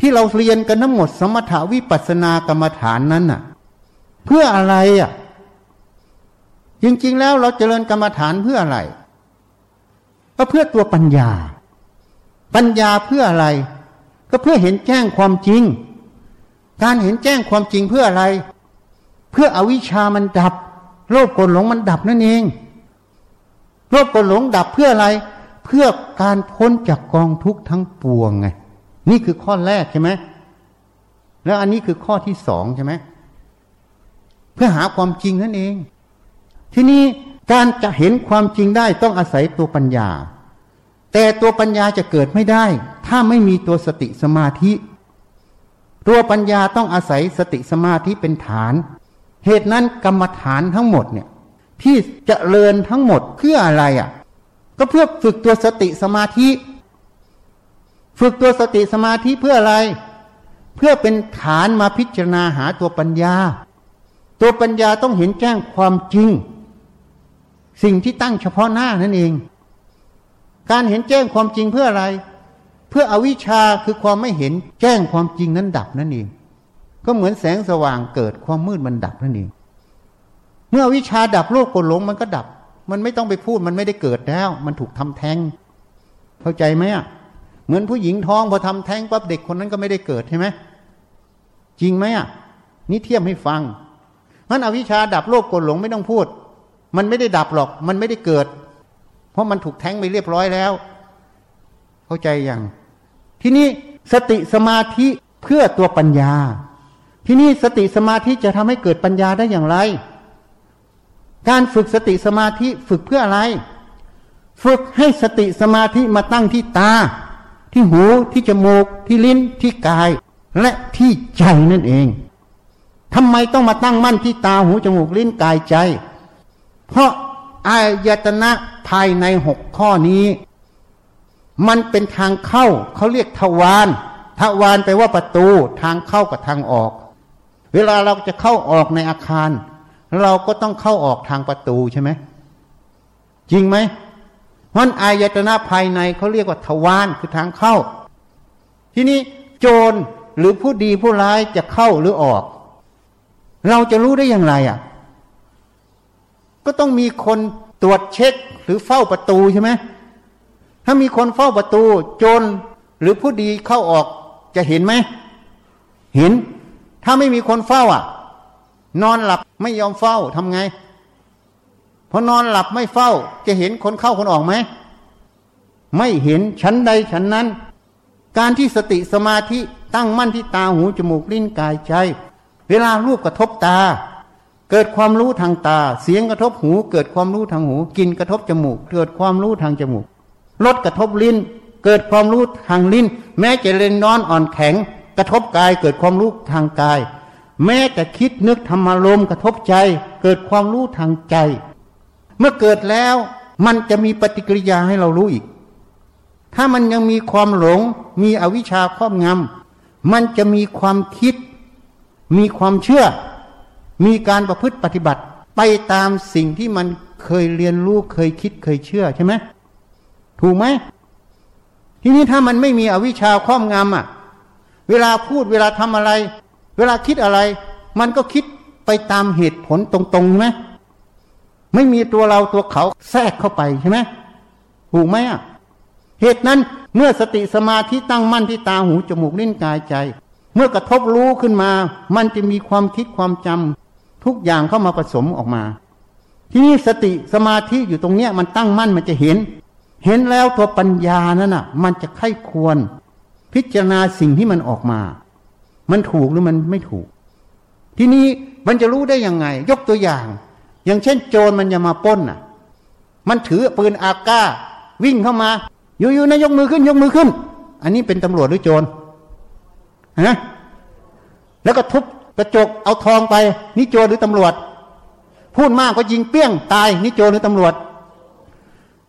S1: ที่เราเรียนกันทั้งหมดสมถาวิปัสสนากรรมฐานนั้นน่ะ เพื่ออะไรอะ จริง ๆ แล้วเราเจริญกรรมฐานเพื่ออะไร ก็เพื่อตัวปัญญา ปัญญาเพื่ออะไร ก็เพื่อเห็นแจ้งความจริง การเห็นแจ้งความจริงเพื่ออะไร เพื่ออวิชามันดับ โลภกรธหลงมันดับนั่นเอง โลภกรธหลงดับเพื่ออะไร เพื่อการพ้นจากกองทุกข์ทั้งปวงไง นี่คือข้อแรกใช่ไหมแล้วอันนี้คือข้อที่สองใช่ไหมเพื่อหาความจริงนั่นเอง ทีนี้การจะเห็นความจริงได้ต้องอาศัยตัวปัญญา แต่ตัวปัญญาจะเกิดไม่ได้ ถ้าไม่มีตัวสติสมาธิ ตัวปัญญาต้องอาศัยสติสมาธิเป็นฐาน เหตุนั้นกรรมฐานทั้งหมดเนี่ยที่จะเริญทั้งหมดเพื่ออะไรอะ่ะ ก็เพื่อฝึกตัวสติสมาธิ ฝึกตัวสติสมาธิเพื่ออะไร เพื่อเป็นฐานมาพิจารณาหาตัวปัญญา ตัวปัญญาต้องเห็นแจ้งความจริง สิ่งที่ตั้งเฉพาะหน้านั่นเอง การเห็นแจ้งความจริงเพื่ออะไร เพื่ออวิชชาคือความไม่เห็นแจ้งความจริงนั้นดับนั่นเอง ก็เหมือนแสงสว่างเกิดความมืดมันดับนั่นเอง เมื่ออวิชาดับโลกกดหลงมันก็ดับ มันไม่ต้องไปพูดมันไม่ได้เกิดแล้ว มันถูกทำแท้ง เข้าใจไหมอะเหมือนผู้หญิงท้องพอทำแท้งปั๊บเด็กคนนั้นก็ไม่ได้เกิดใช่ไหมจริงไหมอะนี่เทียบให้ฟังมันอวิชชาดับโลกกดหลงไม่ต้องพูด มันไม่ได้ดับหรอก มันไม่ได้เกิด เพราะมันถูกแทงไปเรียบร้อยแล้ว เข้าใจยังทีนี้สติสมาธิเพื่อตัวปัญญา ทีนี้สติสมาธิจะทำให้เกิดปัญญาได้อย่างไร การฝึกสติสมาธิฝึกเพื่ออะไร ฝึกให้สติสมาธิมาตั้งที่ตา ที่หูที่จมูก ที่ลิ้นที่กาย และที่ใจนั่นเองทำไมต้องมาตั้งมั่นที่ตาหูจมูกลิ้นกายใจ เพราะอายตนะภายในหกข้อนี้ มันเป็นทางเข้าเขาเรียกทวารทวารแปลว่าประตูทางเข้ากับทางออก เวลาเราจะเข้าออกในอาคาร เราก็ต้องเข้าออกทางประตูใช่ไหมจริงไหมมันอายตนะภายในเขาเรียกว่าทวารคือทางเข้า ทีนี้โจรหรือผู้ดีผู้ร้ายจะเข้าหรือออก เราจะรู้ได้อย่างไรอะ ก็ต้องมีคนตรวจเช็คหรือเฝ้าประตูใช่ไหมถ้ามีคนเฝ้าประตู โจรหรือผู้ดีเข้าออกจะเห็นไหมเห็น ถ้าไม่มีคนเฝ้าอะ นอนหลับไม่ยอมเฝ้าทำไงพอนอนหลับไม่เฝ้า จะเห็นคนเข้าคนออกไหมไม่เห็นชั้นใดชั้นนั้น การที่สติสมาธิตั้งมั่นที่ตาหูจมูกลิ้นกายใจ เวลารูปกระทบตา เกิดความรู้ทางตา เสียงกระทบหู เกิดความรู้ทางหู กินกระทบจมูก เกิดความรู้ทางจมูกรสกระทบลิ้น เกิดความรู้ทางลิ้น แม้จะเล่นนอนอ่อนแข็ง กระทบกาย เกิดความรู้ทางกาย แม้แต่คิดนึกธรรมารมกระทบใจ เกิดความรู้ทางใจ เมื่อเกิดแล้วมันจะมีปฏิกิริยาให้เรารู้อีก ถ้ามันยังมีความหลง มีอวิชชาครอบงำมันจะมีความคิด มีความเชื่อ มีการประพฤติปฏิบัติไปตามสิ่งที่มันเคยเรียนรู้เคยคิดเคยเชื่อใช่ไหมถูกไหมทีนี้ถ้ามันไม่มีอวิชชาครอบงำอะ เวลาพูดเวลาทำอะไร เวลาคิดอะไร มันก็คิดไปตามเหตุผลตรงๆไหมไม่มีตัวเราตัวเขาแทรกเข้าไปใช่ไหมถูกไหมอะเหตุนั้นเมื่อสติสมาธิตั้งมั่นที่ตาหูจมูกลิ้นกายใจ เมื่อกระทบรู้ขึ้นมา มันจะมีความคิดความจำ ทุกอย่างเข้ามาผสมออกมา ที่นี่สติสมาธิอยู่ตรงเนี้ยมันตั้งมั่นมันจะเห็น เห็นแล้วตัวปัญญานั่นน่ะ มันจะไข้ควร พิจารณาสิ่งที่มันออกมา มันถูกหรือมันไม่ถูก ทีนี้มันจะรู้ได้ยังไง ยกตัวอย่าง อย่างเช่น โจรมันจะมาป้นน่ะ มันถือปืนอากาวิ่งเข้ามา อยู่ๆนะยกมือขึ้น ยกมือขึ้น อันนี้เป็นตำรวจหรือโจรฮะแล้วก็ทุบ กระจกเอาทองไปนี่โจรหรือตำรวจ พูดมากก็ยิงเปี้ยงตายนี่โจรหรือตำรวจ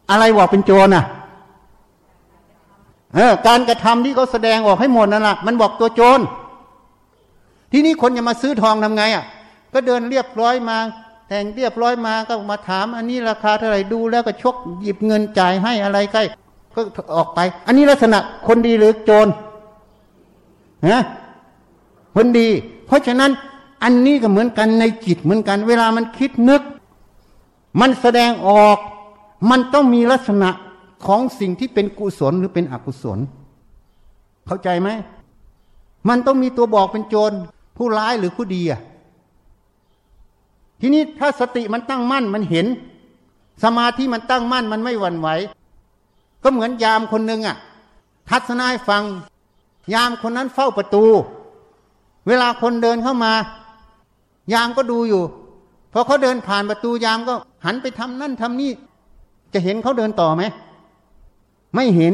S1: อะไรบอกเป็นโจรน่ะเออการกระทำที่เขาแสดงออกให้หมดนั่นแหละมันบอกตัวโจรที่นี่คนจะมาซื้อทองทำไงอะ ก็เดินเรียบร้อยมา แต่งเรียบร้อยมาก็มาถาม อันนี้ราคาเท่าไหร่ดูแล้วก็ชกหยิบเงินจ่ายให้อะไรใกล้ก็ออกไป อันนี้ลักษณะคนดีหรือโจรนะ คนดี เพราะฉะนั้นอันนี้ก็เหมือนกันในจิตเหมือนกัน เวลามันคิดนึก มันแสดงออก มันต้องมีลักษณะของสิ่งที่เป็นกุศลหรือเป็นอกุศล เข้าใจไหม มันต้องมีตัวบอกเป็นโจร ผู้ร้ายหรือผู้ดีอะทีนี้ถ้าสติมันตั้งมั่นมันเห็น สมาธิมันตั้งมั่นมันไม่หวั่นไหว ก็เหมือนยามคนหนึ่งอะทัศนายฟัง ยามคนนั้นเฝ้าประตู เวลาคนเดินเข้ามายามก็ดูอยู่พอเขาเดินผ่านประตูยามก็หันไปทำนั่นทำนี่ จะเห็นเขาเดินต่อไหม ไม่เห็น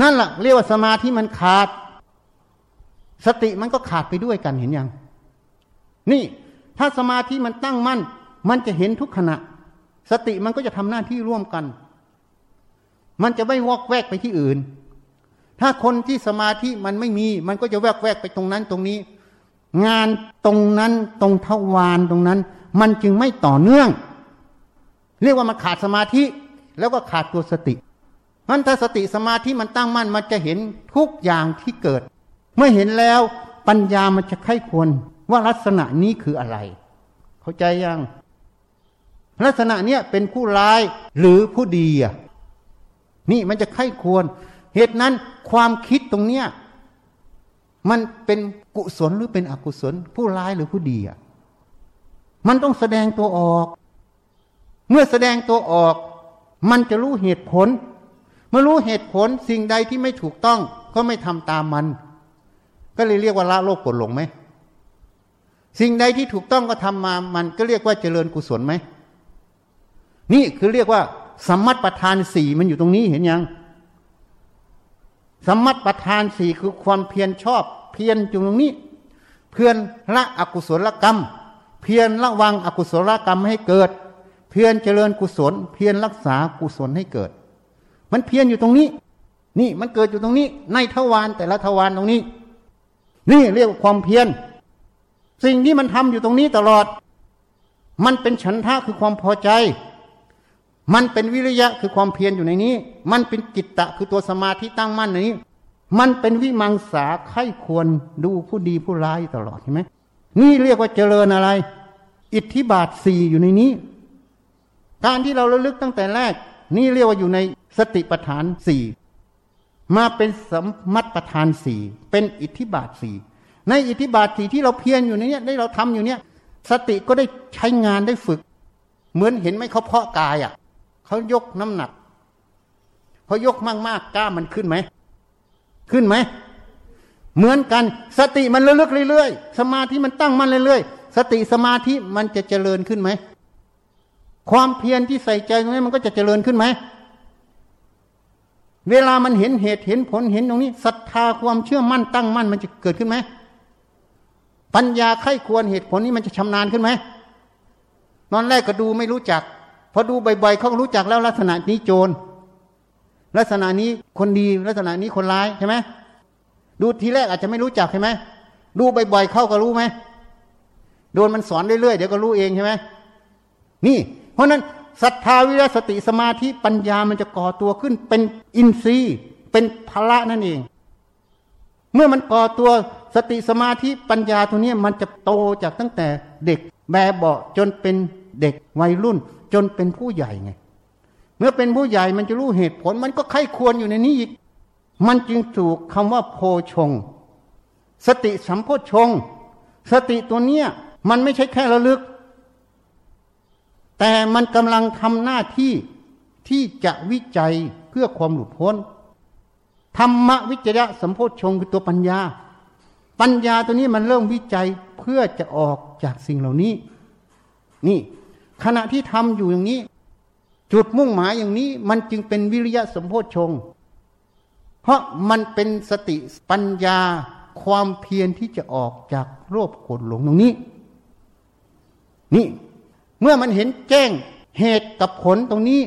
S1: นั่นแหละเรียกว่าสมาธิมันขาด สติมันก็ขาดไปด้วยกันเห็นยัง นี่ถ้าสมาธิมันตั้งมั่น มันจะเห็นทุกขณะ สติมันก็จะทำหน้าที่ร่วมกัน มันจะไม่วอกแวกไปที่อื่น ถ้าคนที่สมาธิมันไม่มี มันก็จะแวกแวกไปตรงนั้นตรงนี้ งานตรงนั้นตรงทวารตรงนั้น มันจึงไม่ต่อเนื่อง เรียกว่ามันขาดสมาธิ แล้วก็ขาดตัวสติมันถ้าสติสมาธิมันตั้งมั่นมันจะเห็นทุกอย่างที่เกิด เมื่อเห็นแล้วปัญญามันจะไข้ควรว่าลักษณะนี้คืออะไร เข้าใจยัง ลักษณะเนี้ยเป็นผู้ร้ายหรือผู้ดีอะนี่มันจะไข้ควร เหตุนั้นความคิดตรงเนี้ยมันเป็น กุศลหรือเป็นอกุศล ผู้ร้ายหรือผู้ดีอะมันต้องแสดงตัวออก เมื่อแสดงตัวออก มันจะรู้เหตุผล เมื่อรู้เหตุผลสิ่งใดที่ไม่ถูกต้อง ก็ไม่ทำตามมัน ก็เลยเรียกว่าละโลภกดหลงไหมสิ่งใดที่ถูกต้องก็ทำมามันก็เรียกว่าเจริญกุศลไหมนี่คือเรียกว่าสมมัติประธานสี่มันอยู่ตรงนี้เห็นยังสมมัติประธานสี่คือความเพียรชอบ เพียรอยู่ตรงนี้ เพื่อนละอกุศลกรรม เพียรระวังอกุศลกรรมให้เกิด เพียรเจริญกุศล เพียรรักษากุศลให้เกิด มันเพียรอยู่ตรงนี้ นี่มันเกิดอยู่ตรงนี้ ในทวารแต่ละทวารตรงนี้ นี่เรียกว่าความเพียรสิ่งที่มันทำอยู่ตรงนี้ตลอด มันเป็นฉันทะคือความพอใจ มันเป็นวิริยะคือความเพียรอยู่ในนี้ มันเป็นจิตตะคือตัวสมาธิตั้งมั่นในนี้ มันเป็นวิมังสาไข้ควรดูผู้ดีผู้ร้ายตลอดใช่ไหมนี่เรียกว่าเจริญอะไร อิทธิบาทสี่อยู่ในนี้ การที่เราระลึกตั้งแต่แรก นี่เรียกว่าอยู่ในสติปัฏฐานสี่มาเป็นสมมัติปัฏฐานสี่เป็นอิทธิบาทสี่ในอิทธิบาทสี่ที่เราเพียรอยู่ในนี้ได้เราทำอยู่เนี้ยสติก็ได้ใช้งานได้ฝึก เหมือนเห็นไหมเขาเพาะกายอะเขายกน้ำหนักเขายกมากๆกล้ามันขึ้นไหม ขึ้นไหม เหมือนกันสติมันเลึกเรื่อยๆ สมาธิมันตั้งมันเรื่อยๆ สติสมาธิมันจะเจริญขึ้นไหม ความเพียรที่ใส่ใจตรงนี้มันก็จะเจริญขึ้นไหม เวลามันเห็นเหตุเห็นผลเห็นตรงนี้ศรัทธาความเชื่อมั่นตั้งมั่นมันจะเกิดขึ้นไหม ปัญญาไข้ควรเหตุผลนี้มันจะชำนาญขึ้นไหมตอนแรกก็ดูไม่รู้จักพอดูบ่อยๆเขารู้จักแล้วลักษณะนี้โจร ลักษณะนี้คนดีลักษณะนี้คนร้ายใช่ไหมดูทีแรกอาจจะไม่รู้จักใช่ไหมดูบ่อยๆเข้าก็รู้ไหมโดนมันสอนเรื่อยๆเดี๋ยวก็รู้เองใช่ไหมนี่ เพราะนั้นศรัทธาวิริยสติสมาธิปัญญามันจะก่อตัวขึ้น เป็นอินทรีย์เป็นพละนั่นเอง เมื่อมันก่อตัวสติสมาธิปัญญาตัวนี้มันจะโตจากตั้งแต่เด็กแบบเบาจนเป็นเด็กวัยรุ่น จนเป็นผู้ใหญ่ไง มื่อเป็นผู้ใหญ่มันจะรู้เหตุผล มันก็ไข้ควรอยู่ในนี้อีก มันจึงถูกคำว่าโพชง สติสัมโพชง สติตัวเนี้ยมันไม่ใช่แค่ระลึก แต่มันกำลังทำหน้าที่ที่จะวิจัยเพื่อความหลุดพ้นธรรมวิจยะสัมโพชงคือตัวปัญญา ปัญญาตัวนี้มันเริ่มวิจัยเพื่อจะออกจากสิ่งเหล่านี้ นี่ ขณะที่ทำอยู่อย่างนี้ จุดมุ่งหมายอย่างนี้มันจึงเป็นวิริยะสมโพชงเพราะมันเป็นสติปัญญาความเพียรที่จะออกจากโลภโกรธหลงตรงนี้ นี่ เมื่อมันเห็นแจ้งเหตุกับผลตรงนี้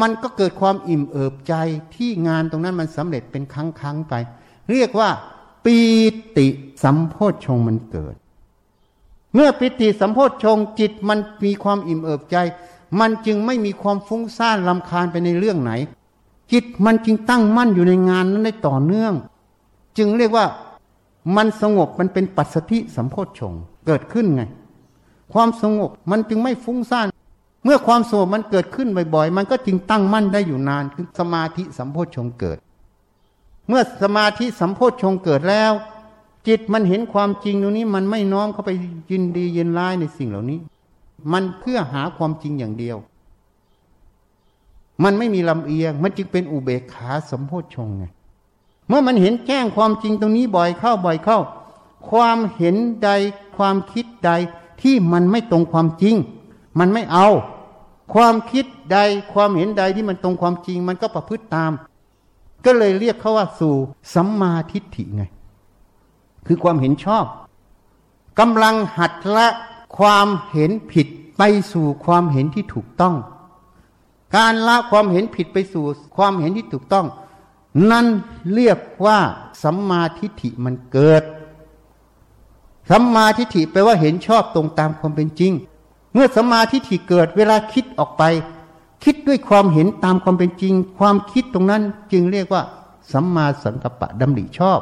S1: มันก็เกิดความอิ่มเอิบใจที่งานตรงนั้นมันสำเร็จเป็นครั้งครั้งไป เรียกว่า ปีติสัมโพชงมันเกิด เมื่อปิติสัมโพชงจิตมันมีความอิ่มเอิบใจ มันจึงไม่มีความฟุ้งซ่านลำคาญไปในเรื่องไหน จิตมันจึงตั้งมั่นอยู่ในงานนั้นได้ต่อเนื่อง จึงเรียกว่ามันสงบมันเป็นปัสสติสัมโพชงเกิดขึ้นไง ความสงบมันจึงไม่ฟุ้งซ่าน เมื่อความสงบมันเกิดขึ้นบ่อยๆ มันก็จึงตั้งมั่นได้อยู่นานคือสมาธิสัมโพชงเกิด เมื่อสมาธิสัมโพชฌงเกิดแล้ว จิตมันเห็นความจริงตรงนี้มันไม่น้อมเข้าไปยินดียินร้ายในสิ่งเหล่านี้ มันเพื่อหาความจริงอย่างเดียว มันไม่มีลำเอียง มันจึงเป็นอุเบกขาสมโพชฌงไงเมื่อมันเห็นแจ้งความจริงตรงนี้บ่อยเข้าบ่อยเข้า ความเห็นใดความคิดใดที่มันไม่ตรงความจริง มันไม่เอา ความคิดใดความเห็นใดที่มันตรงความจริง มันก็ประพฤติตาม ก็เลยเรียกเขาว่าสู่สัมมาทิฏฐิไง คือความเห็นชอบกำลังหัดละ ความเห็นผิดไปสู่ความเห็นที่ถูกต้อง การละความเห็นผิดไปสู่ความเห็นที่ถูกต้อง นั่นเรียกว่าสัมมาทิฏฐิมันเกิดสัมมาทิฏฐิแปลว่าเห็นชอบตรงตามความเป็นจริง เมื่อสัมมาทิฏฐิเกิดเวลาคิดออกไป คิดด้วยความเห็นตามความเป็นจริง ความคิดตรงนั้นจึงเรียกว่าสัมมาสังกัปปะดำริชอบ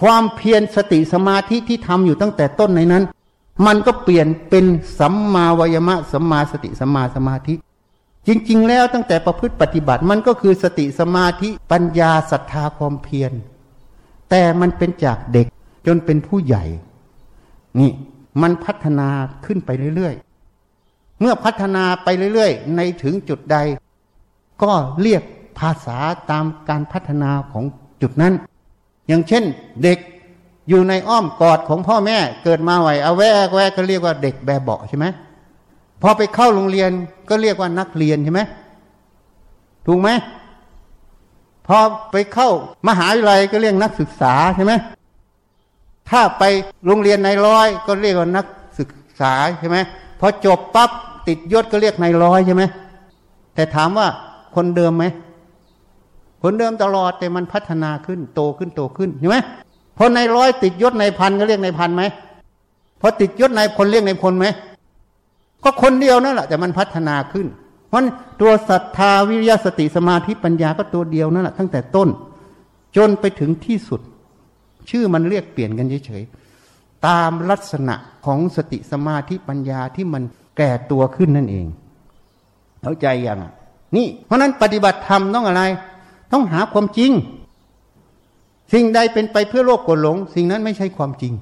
S1: ความเพียรสติสมาธิที่ทำอยู่ตั้งแต่ต้นในนั้น มันก็เปลี่ยนเป็นสัมมาวายมะสัมมาสติสัมมาสมาธิ จริง ๆ แล้วตั้งแต่ประพฤติปฏิบัติมันก็คือสติสมาธิปัญญาศรัทธาความเพียร แต่มันเป็นจากเด็กจนเป็นผู้ใหญ่ นี่มันพัฒนาขึ้นไปเรื่อยๆ เมื่อพัฒนาไปเรื่อยๆ ในถึงจุดใด ก็เรียกภาษาตามการพัฒนาของจุดนั้น อย่างเช่น เด็ก อยู่ในอ้อมกอดของพ่อแม่ เกิดมาไหวเอาแวกแวกก็เรียกว่าเด็กแบบเบาใช่ไหมพอไปเข้าโรงเรียนก็เรียกว่านักเรียนใช่ไหมถูกไหมพอไปเข้ามหาวิทยาลัยก็เรียกนักศึกษาใช่ไหมถ้าไปโรงเรียนในร้อย ก็เรียกว่านักศึกษาใช่ไหมพอจบปั๊บติดยศก็เรียกนายร้อยใช่ไหมแต่ถามว่าคนเดิมไหมคนเดิมตลอดแต่มันพัฒนาขึ้นโตขึ้นโตขึ้นใช่ไหม พอในร้อยติดยศในพันก็เรียกในพันไหมพอติดยศในพลเรียกในพลไหมก็คนเดียวนั่นแหละแต่มันพัฒนาขึ้น เพราะตัวศรัทธาวิริยะสติสมาธิปัญญาก็ตัวเดียวนั่นแหละตั้งแต่ต้น จนไปถึงที่สุด ชื่อมันเรียกเปลี่ยนกันเฉยๆตามลักษณะของสติสมาธิปัญญาที่มันแก่ตัวขึ้นนั่นเองเข้าใจยังนี่ เพราะนั้นปฏิบัติธรรมต้องอะไร ต้องหาความจริง สิ่งใดเป็นไปเพื่อโลกกดหลง สิ่งนั้นไม่ใช่ความจริง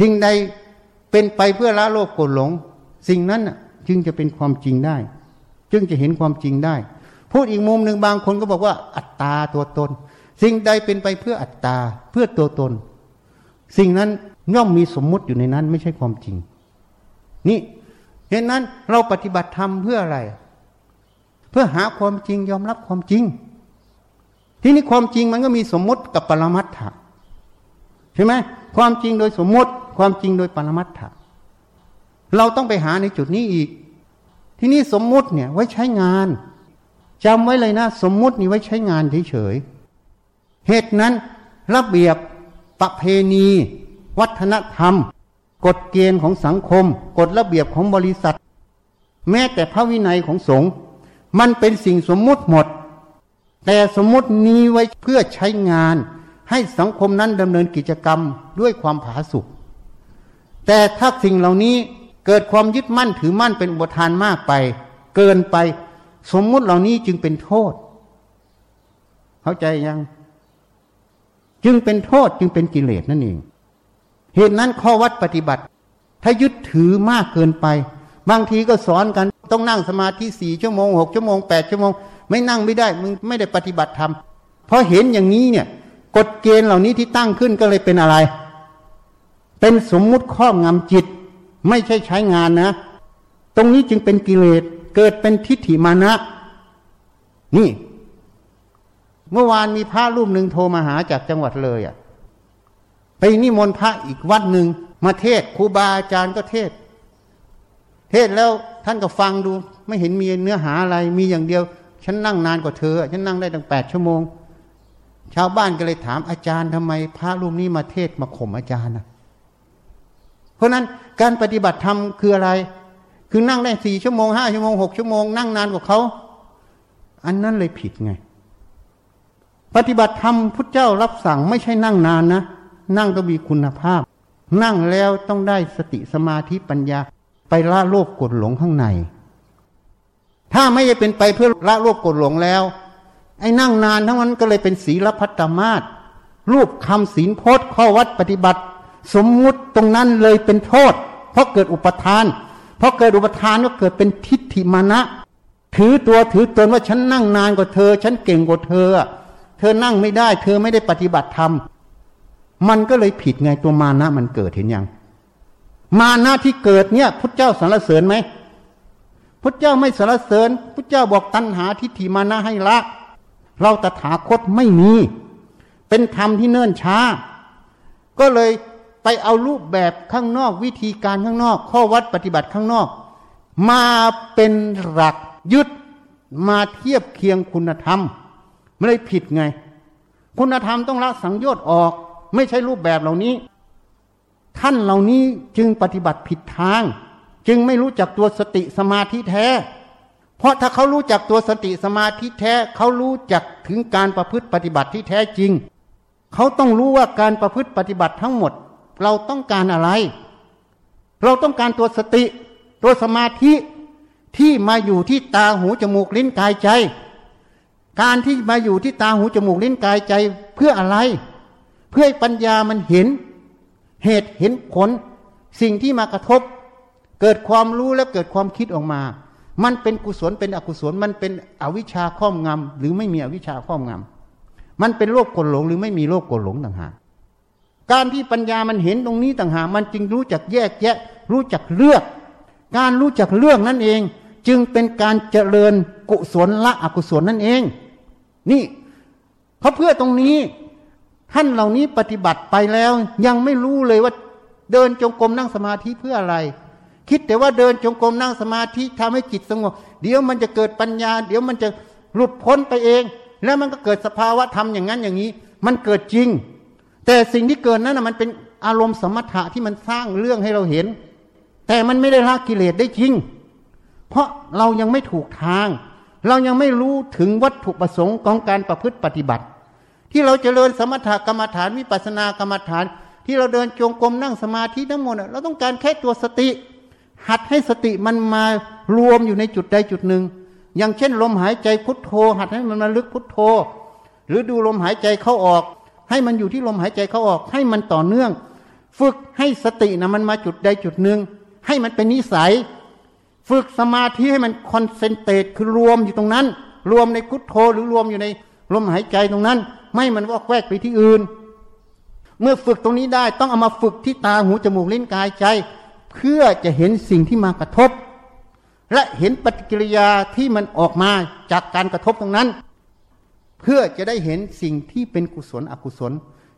S1: สิ่งใดเป็นไปเพื่อละโลกกดหลง สิ่งนั้นจึงจะเป็นความจริงได้ จึงจะเห็นความจริงได้ พูดอีกมุมหนึ่งบางคนก็บอกว่า อัตตาตัวตน สิ่งใดเป็นไปเพื่ออัตตาเพื่อตัวตน สิ่งนั้นย่อมมีสมมุติอยู่ในนั้นไม่ใช่ความจริง นี่เห็นนั้นเราปฏิบัติธรรมเพื่ออะไร เพื่อหาความจริงยอมรับความจริง ที่นี้ความจริงมันก็มีสมมติกับปรมัตถะใช่ไหมความจริงโดยสมมติ ความจริงโดยปรมัตถะเราต้องไปหาในจุดนี้อีก ที่นี่สมมุติเนี่ยไว้ใช้งานจำไว้เลยนะ สมมุตินี่ไว้ใช้งานเฉยๆเหตุนั้นระเบียบประเพณี วัฒนธรรม กฎเกณฑ์ของสังคม กฎระเบียบของบริษัท แม้แต่พระวินัยของสงฆ์มันเป็นสิ่งสมมุติหมด แต่สมมตินี้ไว้เพื่อใช้งาน ให้สังคมนั้นดำเนินกิจกรรมด้วยความผาสุกแต่ถ้าสิ่งเหล่านี้เกิดความยึดมั่นถือมั่นเป็นอุปทานมากไป เกินไป สมมุติเหล่านี้จึงเป็นโทษ เข้าใจยัง จึงเป็นโทษจึงเป็นกิเลสนั่นเอง เหตุนั้นข้อวัดปฏิบัติ ถ้ายึดถือมากเกินไป บางทีก็สอนกันต้องนั่งสมาธิสี่ชั่วโมงหกชั่วโมงแปดชั่วโมง ไม่นั่งไม่ได้มึงไม่ได้ปฏิบัติธรรมเพราะเห็นอย่างนี้เนี่ย กฎเกณฑ์เหล่านี้ที่ตั้งขึ้นก็เลยเป็นอะไร เป็นสมมุติข้องำจิต ไม่ใช่ใช้งานนะ ตรงนี้จึงเป็นกิเลสเกิดเป็นทิฏฐิมานะ นี่ เมื่อวานมีพระรูปหนึ่งโทรมาหาจากจังหวัดเลยอะ่ะไปนิมนต์พระอีกวัดหนึ่งมาเทศครูบาอาจารย์ก็เทศ เทศแล้วท่านก็ฟังดู ไม่เห็นมีเนื้อหาอะไรมีอย่างเดียว ฉันนั่งนานกว่าเธอ ฉันนั่งได้ตั้งแปดชั่วโมง ชาวบ้านก็เลยถามอาจารย์ทำไม พระรูปนี้มาเทศมาข่มอาจารย์นะเพราะนั้นการปฏิบัติธรรมคืออะไร คือนั่งได้สี่ชั่วโมงห้าชั่วโมงหกชั่วโมงนั่งนานกว่าเขา อันนั้นเลยผิดไง ปฏิบัติธรรมพุทธเจ้ารับสั่งไม่ใช่นั่งนานนะ นั่งต้องมีคุณภาพ นั่งแล้วต้องได้สติสมาธิปัญญา ไปละโลภกดหลงข้างใน ถ้าไม่ได้เป็นไปเพื่อละโลภกดหลงแล้ว ไอ้นั่งนานทั้งนั้นก็เลยเป็นศีลพัตตมาศรูปคำศีลโพธข้อวัดปฏิบัติ สมมุติตรงนั้นเลยเป็นโทษ เพราะเกิดอุปทาน เพราะเกิดอุปทานก็เกิดเป็นทิฏฐิมานะ ถือตัวถือตนว่าฉันนั่งนานกว่าเธอ ฉันเก่งกว่าเธอ เธอนั่งไม่ได้ เธอไม่ได้ปฏิบัติธรรมมันก็เลยผิดไงตัวมานะมันเกิดเห็นยัง มานะที่เกิดเนี่ยพุทธเจ้าสรรเสริญไหม พุทธเจ้าไม่สรรเสริญพุทธเจ้าบอกตัณหาทิฏฐิมานะให้ละ เราตถาคตไม่มี เป็นธรรมที่เนิ่นช้า ก็เลยไปเอารูปแบบข้างนอกวิธีการข้างนอก ข้อวัดปฏิบัติข้างนอก มาเป็นหลักยึดมาเทียบเคียงคุณธรรม ไม่ได้ผิดไง คุณธรรมต้องละสังโยชน์ออก ไม่ใช่รูปแบบเหล่านี้ ท่านเหล่านี้จึงปฏิบัติผิดทาง จึงไม่รู้จักตัวสติสมาธิแท้ เพราะถ้าเขารู้จักตัวสติสมาธิแท้ เขารู้จักถึงการประพฤติปฏิบัติที่แท้จริง เขาต้องรู้ว่าการประพฤติปฏิบัติทั้งหมด เราต้องการอะไร เราต้องการตัวสติ ตัวสมาธิที่มาอยู่ที่ตาหูจมูกลิ้นกายใจ การที่มาอยู่ที่ตาหูจมูกลิ้นกายใจเพื่ออะไร เพื่อให้ปัญญามันเห็น เหตุเห็นผล สิ่งที่มากระทบ เกิดความรู้และเกิดความคิดออกมา มันเป็นกุศลเป็นอกุศล มันเป็นอวิชชาครอบงำหรือไม่มีอวิชชาครอบงำมันเป็นโลกกลหลง หรือไม่มีโลกกลหลงต่างหากการที่ปัญญามันเห็นตรงนี้ต่างหากมันจึงรู้จักแยกแยะ รู้จักเลือก การรู้จักเลือกนั่นเอง จึงเป็นการเจริญกุศลละอกุศลนั่นเอง นี่เขาเพื่อตรงนี้ท่านเหล่านี้ปฏิบัติไปแล้ว ยังไม่รู้เลยว่าเดินจงกรมนั่งสมาธิเพื่ออะไร คิดแต่ว่าเดินจงกรมนั่งสมาธิทำให้จิตสงบเดี๋ยวมันจะเกิดปัญญา เดี๋ยวมันจะหลุดพ้นไปเอง แล้วมันก็เกิดสภาวะธรรมอย่างนั้นอย่างนี้ มันเกิดจริง แต่สิ่งที่เกิดนั้นมันเป็นอารมณ์สมถะที่มันสร้างเรื่องให้เราเห็น แต่มันไม่ได้ละกิเลสได้จริง เพราะเรายังไม่ถูกทาง เรายังไม่รู้ถึงวัตถุประสงค์ของการประพฤติปฏิบัติ ที่เราจเจริญสมถกรรมฐานวิปัสสนากรรมฐาน ที่เราเดินจงกรมนั่งสมาธิทั้งหมดเราต้องการแค่ตัวสติ หัดให้สติมันมารวมอยู่ในจุดใดจุดหนึ่ง อย่างเช่น ลมหายใจพุทโธ หัดให้มันมาลึกพุทโธ หรือดูลมหายใจเข้าออก ให้มันอยู่ที่ลมหายใจเข้าออก ให้มันต่อเนื่อง ฝึกให้สตินะมันมาจุดใดจุดหนึ่ง ให้มันเป็นนิสัย ฝึกสมาธิให้มันคอนเซนเทรตคือรวมอยู่ตรงนั้น รวมในพุทโธหรือรวมอยู่ในลมหายใจตรงนั้น ไม่มันวอกแวกไปที่อื่น เมื่อฝึกตรงนี้ได้ต้องเอามาฝึกที่ตาหูจมูกลิ้นกายใจ เพื่อจะเห็นสิ่งที่มากระทบ และเห็นปฏิกิริยาที่มันออกมาจากการกระทบตรงนั้น เพื่อจะได้เห็นสิ่งที่เป็นกุศลอกุศล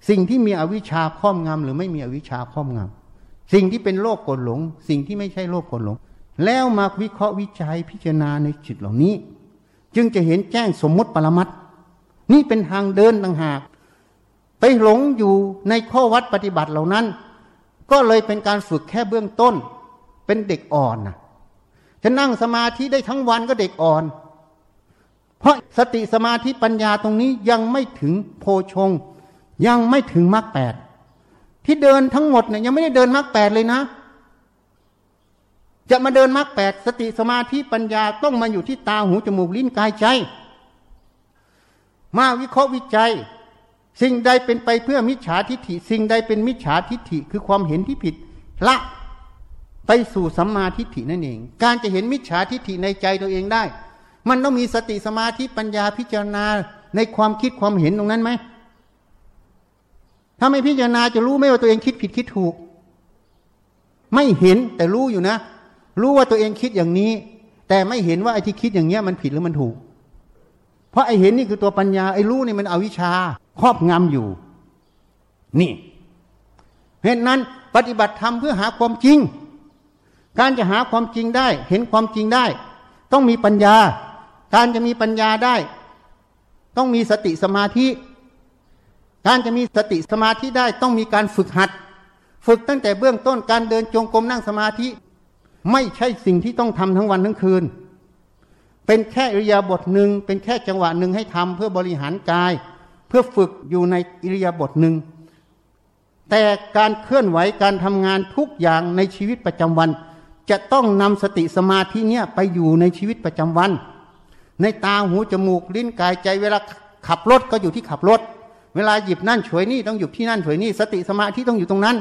S1: สิ่งที่มีอวิชชาครอบงำหรือไม่มีอวิชชาครอบงำสิ่งที่เป็นโลกกดหลง สิ่งที่ไม่ใช่โลกกดหลง แล้วมาวิเคราะห์วิจัยพิจารณาในจิตเหล่านี้ จึงจะเห็นแจ้งสมมติปรมัตนี่เป็นทางเดินต่างหาก ไปหลงอยู่ในข้อวัดปฏิบัติเหล่านั้น ก็เลยเป็นการฝึกแค่เบื้องต้น เป็นเด็กอ่อนนะจะนั่งสมาธิได้ทั้งวันก็เด็กอ่อน เพราะสติสมาธิปัญญาตรงนี้ยังไม่ถึงโพชง ยังไม่ถึงมรรคแปดที่เดินทั้งหมดเนี่ยยังไม่ได้เดินมรรคแปดเลยนะ จะมาเดินมรรคแปดสติสมาธิปัญญาต้องมาอยู่ที่ตาหูจมูกลิ้นกายใจ มาวิเคราะห์วิจัย สิ่งใดเป็นไปเพื่อมิจฉาทิฏฐิ สิ่งใดเป็นมิจฉาทิฏฐิ คือความเห็นที่ผิดละไปสู่สัมมาทิฏฐินั่นเอง การจะเห็นมิจฉาทิฏฐิในใจตัวเองได้ มันต้องมีสติสมาธิปัญญาพิจารณาในความคิดความเห็นตรงนั้นไหม ถ้าไม่พิจารณาจะรู้ไหมว่าตัวเองคิดผิดคิดถูก ไม่เห็นแต่รู้อยู่นะ รู้ว่าตัวเองคิดอย่างนี้ แต่ไม่เห็นว่าไอ้ที่คิดอย่างเงี้ยมันผิดหรือมันถูก เพราะไอ้เห็นนี่คือตัวปัญญาไอ้รู้นี่มันอวิชชา ครอบงำอยู่ นี่ เหตุนั้นปฏิบัติธรรมเพื่อหาความจริง การจะหาความจริงได้ เห็นความจริงได้ ต้องมีปัญญา การจะมีปัญญาได้ ต้องมีสติสมาธิ การจะมีสติสมาธิได้ ต้องมีการฝึกหัด ฝึกตั้งแต่เบื้องต้นการเดินจงกรมนั่งสมาธิ ไม่ใช่สิ่งที่ต้องทำทั้งวันทั้งคืนเป็นแค่อริยาบถหนึ่งเป็นแค่จังหวะหนึ่งให้ทำเพื่อบริหารกาย เพื่อฝึกอยู่ในอิริยาบถหนึ่งแต่การเคลื่อนไหวการทำงานทุกอย่างในชีวิตประจำวัน จะต้องนำสติสมาธิเนี้ยไปอยู่ในชีวิตประจำวัน ในตาหูจมูกลิ้นกายใจเวลาขับรถก็อยู่ที่ขับรถ เวลาหยิบนั่นฉวยนี่ต้องอยู่ที่นั่นฉวยนี่ สติสมาธิต้องอยู่ตรงนั้น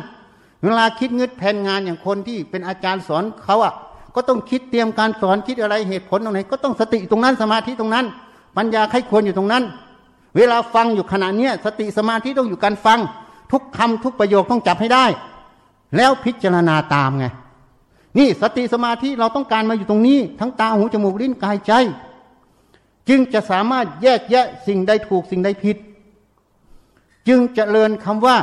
S1: เวลาคิดงืดแผนงานอย่างคนที่เป็นอาจารย์สอนเขาอะ ก็ต้องคิดเตรียมการสอนคิดอะไรเหตุผลตรงไหนก็ต้องสติตรงนั้นสมาธิตรงนั้น ปัญญาใครควรอยู่ตรงนั้น เวลาฟังอยู่ขณะเนี้ยสติสมาธิต้องอยู่การฟัง ทุกคำทุกประโยคต้องจับให้ได้ แล้วพิจารณาตามไงนี่สติสมาธิเราต้องการมาอยู่ตรงนี้ ทั้งตาหูจมูกลิ้นกายใจ จึงจะสามารถแยกแยะสิ่งใดถูกสิ่งใดผิด จึงจเจริญคำว่า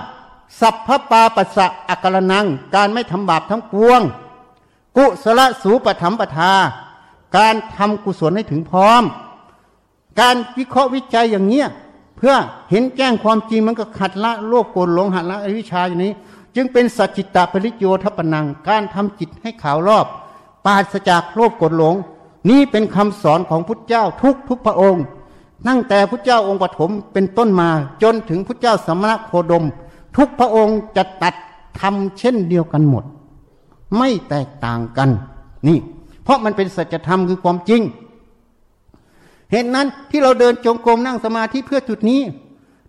S1: สัพพปาปัสสะอักรนัง การไม่ทำบาปทั้งปวง กุศลสูปธรรมปทา การทำกุศลให้ถึงพร้อม การวิเคราะห์วิจัยอย่างเนี้ย พื่อเห็นแจ้งความจริงมันก็ขัดละโลกโกรหลงหัดละอวิชชาอย่างนี้ จึงเป็นสัจจิตตปริโยทปนัง การทำจิตให้ขาวรอบ ปราศจากโลกโกรหลง นี่เป็นคำสอนของพุทธเจ้าทุกทุกพระองค์ ตั้งแต่พุทธเจ้าองค์ปฐมเป็นต้นมาจนถึงพุทธเจ้าสมณโคดม ทุกพระองค์จะตัดทำเช่นเดียวกันหมด ไม่แตกต่างกัน นี่ เพราะมันเป็นสัจธรรมคือความจริง เหตุนั้นที่เราเดินจงกรมนั่งสมาธิเพื่อจุดนี้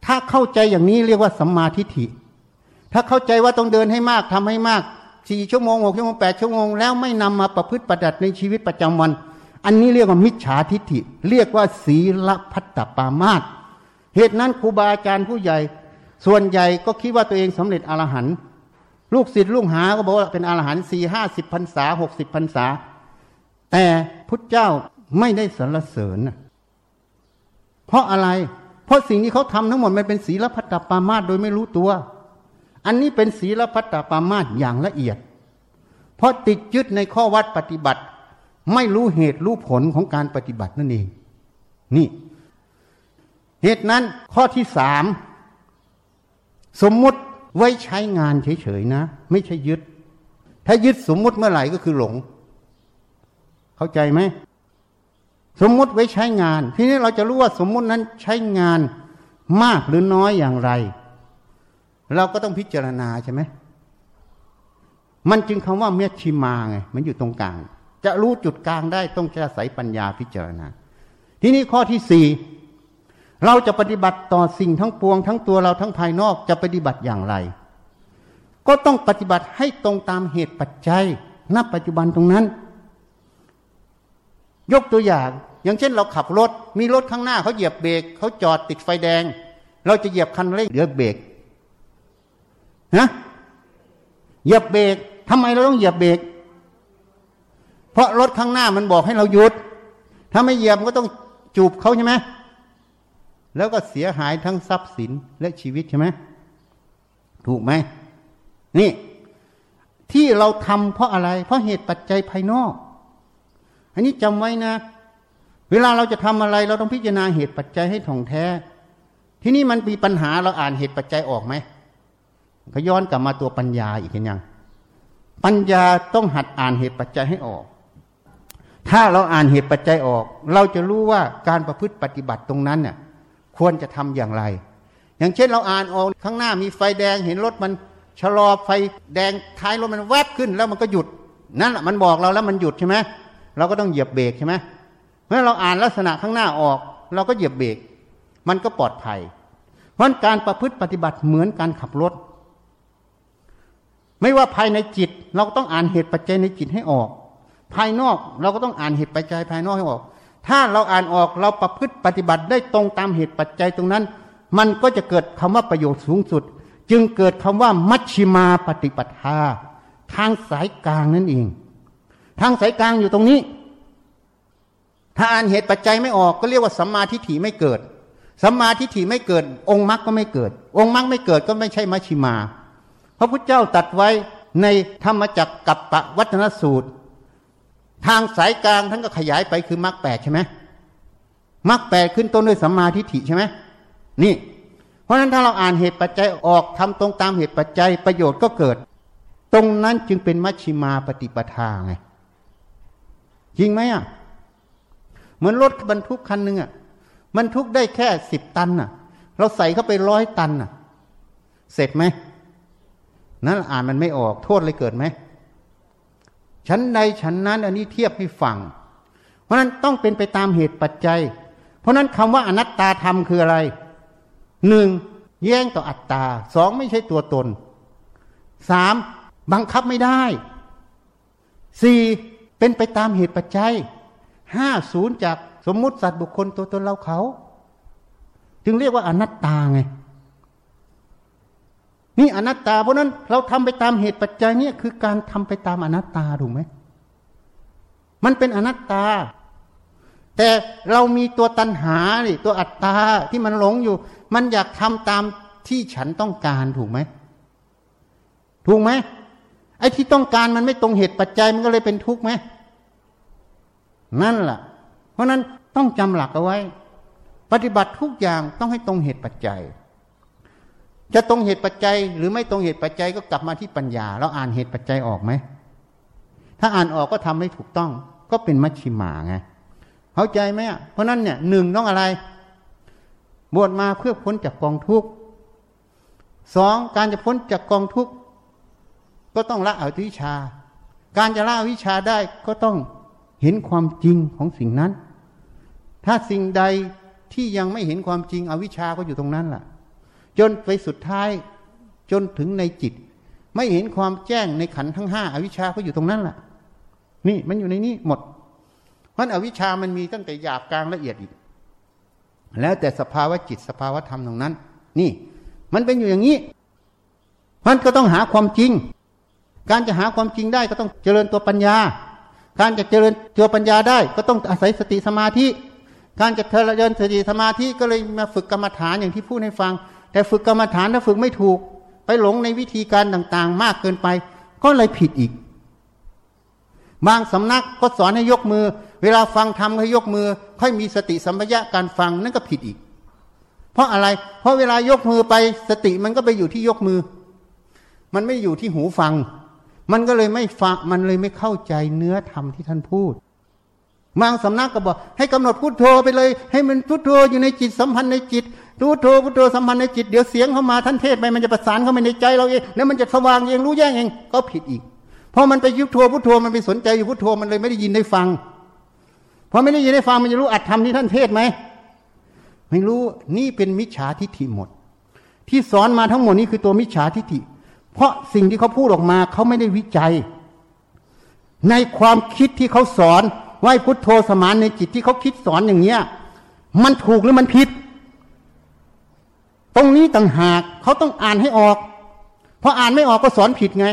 S1: ถ้าเข้าใจอย่างนี้เรียกว่าสัมมาทิฏฐิ ถ้าเข้าใจว่าต้องเดินให้มากทำให้มากสี่ชั่วโมงหกชั่วโมงแปดชั่วโมงแล้วไม่นำมาประพฤติปฏิบัติในชีวิตประจำวัน อันนี้เรียกว่ามิจฉาทิฏฐิ เรียกว่าศีลพัตตปามาตเหตุนั้นครูบาอาจารย์ผู้ใหญ่ ส่วนใหญ่ก็คิดว่าตัวเองสำเร็จอรหันต์ลูกศิษย์ลูกหาก็บอกว่าเป็นอรหันต์สี่ห้าสิบพรรษาหกสิบพรรษา แต่พุทธเจ้าไม่ได้สรรเสริญ เพราะอะไร เพราะสิ่งที่เขาทำทั้งหมดมันเป็นศีลพัตตปามาตโดยไม่รู้ตัว อันนี้เป็นศีลพัตตปามาตอย่างละเอียด เพราะติดยึดในข้อวัดปฏิบัติ ไม่รู้เหตุรู้ผลของการปฏิบัตินั่นเอง นี่ เหตุนั้นข้อที่สามสมมุติไว้ใช้งานเฉยๆนะ ไม่ใช่ยึด ถ้ายึดสมมุติเมื่อไหร่ก็คือหลง เข้าใจไหม สมมุติไว้ใช้งาน ทีนี้เราจะรู้ว่าสมมุตินั้นใช้งานมากหรือน้อยอย่างไร เราก็ต้องพิจารณาใช่ไหมมันจึงคำว่าเมตชิมาไงมันอยู่ตรงกลาง จะรู้จุดกลางได้ต้องอาศัยปัญญาพิจารณา ทีนี้ข้อที่สี่เราจะปฏิบัติต่อสิ่งทั้งปวง ทั้งตัวเราทั้งภายนอกจะปฏิบัติอย่างไร ก็ต้องปฏิบัติให้ตรงตามเหตุปัจจัยณปัจจุบันตรงนั้น ยกตัวอย่าง อย่างเช่นเราขับรถ มีรถข้างหน้าเขาเหยียบเบรกเขาจอดติดไฟแดง เราจะเหยียบคันเร่งหรือเบรกนะเหยียบเบรกทำไมเราต้องเหยียบเบรกเพราะรถข้างหน้ามันบอกให้เราหยุด ถ้าไม่เหยียบก็ต้องจูบเขาใช่ไหมแล้วก็เสียหายทั้งทรัพย์สินและชีวิตใช่ไหมถูกไหมนี่ ที่เราทำเพราะอะไร เพราะเหตุปัจจัยภายนอก อันนี้จำไว้นะ เวลาเราจะทำอะไร เราต้องพิจารณาเหตุปัจจัยให้ถ่องแท้ ที่นี่มันมีปัญหาเราอ่านเหตุปัจจัยออกไหมก็ย้อนกลับมาตัวปัญญาอีกอย่างปัญญาต้องหัดอ่านเหตุปัจจัยให้ออก ถ้าเราอ่านเหตุปัจจัยออก เราจะรู้ว่าการประพฤติปฏิบัติตรงนั้นเนี่ยควรจะทำอย่างไร อย่างเช่นเราอ่านออกข้างหน้ามีไฟแดงเห็นรถมันชะลอไฟแดงท้ายรถมันแวบขึ้นแล้วมันก็หยุดนั่นแหละมันบอกเราแล้วมันหยุดใช่ไหม เราก็ต้องเหยียบเบรกใช่ไหมเมื่อเราอ่านลักษณะข้างหน้าออก เราก็เหยียบเบรกมันก็ปลอดภัย เพราะการประพฤติปฏิบัติเหมือนการขับรถ ไม่ว่าภายในจิต เราก็ต้องอ่านเหตุปัจจัยในจิตให้ออก ภายนอกเราก็ต้องอ่านเหตุปัจจัยภายนอกให้ออก ถ้าเราอ่านออกเราประพฤติปฏิบัติได้ตรงตามเหตุปัจจัยตรงนั้น มันก็จะเกิดคำว่าประโยชน์สูงสุด จึงเกิดคำว่ามัชชิมาปฏิปทา ทางสายกลางนั่นเอง ทางสายกลางอยู่ตรงนี้ ถ้าอ่านเหตุปัจจัยไม่ออกก็เรียกว่าสัมมาทิฏฐิไม่เกิดสัมมาทิฏฐิไม่เกิด องค์มรรคก็ไม่เกิด องค์มรรคไม่เกิดก็ไม่ใช่มัชชิมา พระพุทธเจ้าตัดไว้ในธรรมจักรกับปวัฒนสูตร ทางสายกลางท่านก็ขยายไปคือมรรคแปดใช่ไหมมรรคแปดขึ้นต้นด้วยสัมมาทิฏฐิใช่ไหมนี่ เพราะฉะนั้นถ้าเราอ่านเหตุปัจจัยออกทำตรงตามเหตุปัจจัยประโยชน์ก็เกิด ตรงนั้นจึงเป็นมัชชิมาปฏิปทาไง จริงไหมอะเหมือนรถบรรทุกคันหนึ่งอะบรรทุกได้แค่สิบตันอะ เราใส่เข้าไปร้อยตันอะ เสร็จไหมนั่นอ่านมันไม่ออกโทษเลยเกิดไหมชั้นใดชั้นนั้น อันนี้เทียบให้ฟัง เพราะนั้นต้องเป็นไปตามเหตุปัจจัย เพราะนั้นคำว่าอนัตตาธรรมคืออะไรหนึ่งแย่งต่ออัตตาสองไม่ใช่ตัวตนสามบังคับไม่ได้สี่ เป็นไปตามเหตุปัจจัยห้าศูนย์จากสมมุติสัตว์บุคคลตัวตนเราเขา จึงเรียกว่าอนัตตาไง นี่อนัตตาเพราะนั้นเราทำไปตามเหตุปัจจัยนี่คือการทำไปตามอนัตตาถูกไหมมันเป็นอนัตตา แต่เรามีตัวตัณหาดิตัวอัตตาที่มันหลงอยู่ มันอยากทำตามที่ฉันต้องการถูกไหมถูกไหม อ้ที่ต้องการมันไม่ตรงเหตุปัจจัยมันก็เลยเป็นทุกข์ไหมนั่นแหละเพราะนั้นต้องจำหลักเอาไว้ ปฏิบัติทุกอย่างต้องให้ตรงเหตุปัจจัย จะตรงเหตุปัจจัย หรือไม่ตรงเหตุปัจจัยก็กลับมาที่ปัญญาเราอ่านเหตุปัจจัยออกไหมถ้าอ่านออกก็ทำให้ถูกต้อง ก็เป็นมัชชิมาไงเข้าใจไหมเพราะนั้นเนี่ยหนึ่งต้องอะไร บวชมาเพื่อพ้นจากกองทุกข์สองการจะพ้นจากกองทุกข์ ก็ต้องละอวิชา การจะละอวิชาได้ก็ต้องเห็นความจริงของสิ่งนั้น ถ้าสิ่งใดที่ยังไม่เห็นความจริงอวิชาก็อยู่ตรงนั้นแหละจนไปสุดท้ายจนถึงในจิต ไม่เห็นความแจ้งในขันทั้งห้าอวิชชาก็อยู่ตรงนั้นแหละนี่มันอยู่ในนี้หมดมันอวิชามันมีตั้งแต่หยาบกลางละเอียดอีก แล้วแต่สภาวะจิตสภาวะธรรมตรงนั้น นี่ มันเป็นอยู่อย่างนี้มันก็ต้องหาความจริง การจะหาความจริงได้ก็ต้องเจริญตัวปัญญา การจะเจริญตัวปัญญาได้ก็ต้องอาศัยสติสมาธิ การจะเจริญสติสมาธิก็เลยมาฝึกกรรมฐานอย่างที่พูดให้ฟัง แต่ฝึกกรรมฐานถ้าฝึกไม่ถูก ไปหลงในวิธีการต่างๆ มากเกินไป ก็เลยผิดอีก บางสำนักก็สอนให้ยกมือ เวลาฟังทำให้ยกมือ ค่อยมีสติสัมปชัญญะการฟังนั่นก็ผิดอีก เพราะอะไร เพราะเวลายกมือไปสติมันก็ไปอยู่ที่ยกมือ มันไม่อยู่ที่หูฟัง มันก็เลยไม่ฟังมันเลยไม่เข้าใจเนื้อธรรมที่ท่านพูดบางสำนักก็บอก ให้กำหนดพุทโธไปเลย ให้มันพุทโธอยู่ในจิตสัมพันธ์ในจิตพุทโธพุทโธสัมพันธ์ในจิตเดี๋ยวเสียงเข้ามาท่านเทศไปมันจะประสานเข้ามาในใจเราเองแล้วมันจะสว่างเองรู้แจ้งเองก็ผิดอีกเพราะมันไปยุบโธพุทโธมันไปสนใจอยู่พุทโธมันเลยไม่ได้ยินได้ฟังพอไม่ได้ยินได้ฟังมันจะรู้อัดธรรมที่ท่านเทศไหมไม่รู้นี่เป็นมิจฉาทิฏฐิหมด ที่สอนมาทั้งหมดนี้คือตัวมิจฉาทิฏฐิ เพราะสิ่งที่เขาพูดออกมาเขาไม่ได้วิจัย ในความคิดที่เขาสอนว่าพุทโธสมานในจิตที่เขาคิดสอนอย่างเนี้ย มันถูกหรือมันผิด ตรงนี้ต่างหากเขาต้องอ่านให้ออก เพราะอ่านไม่ออกก็สอนผิดไง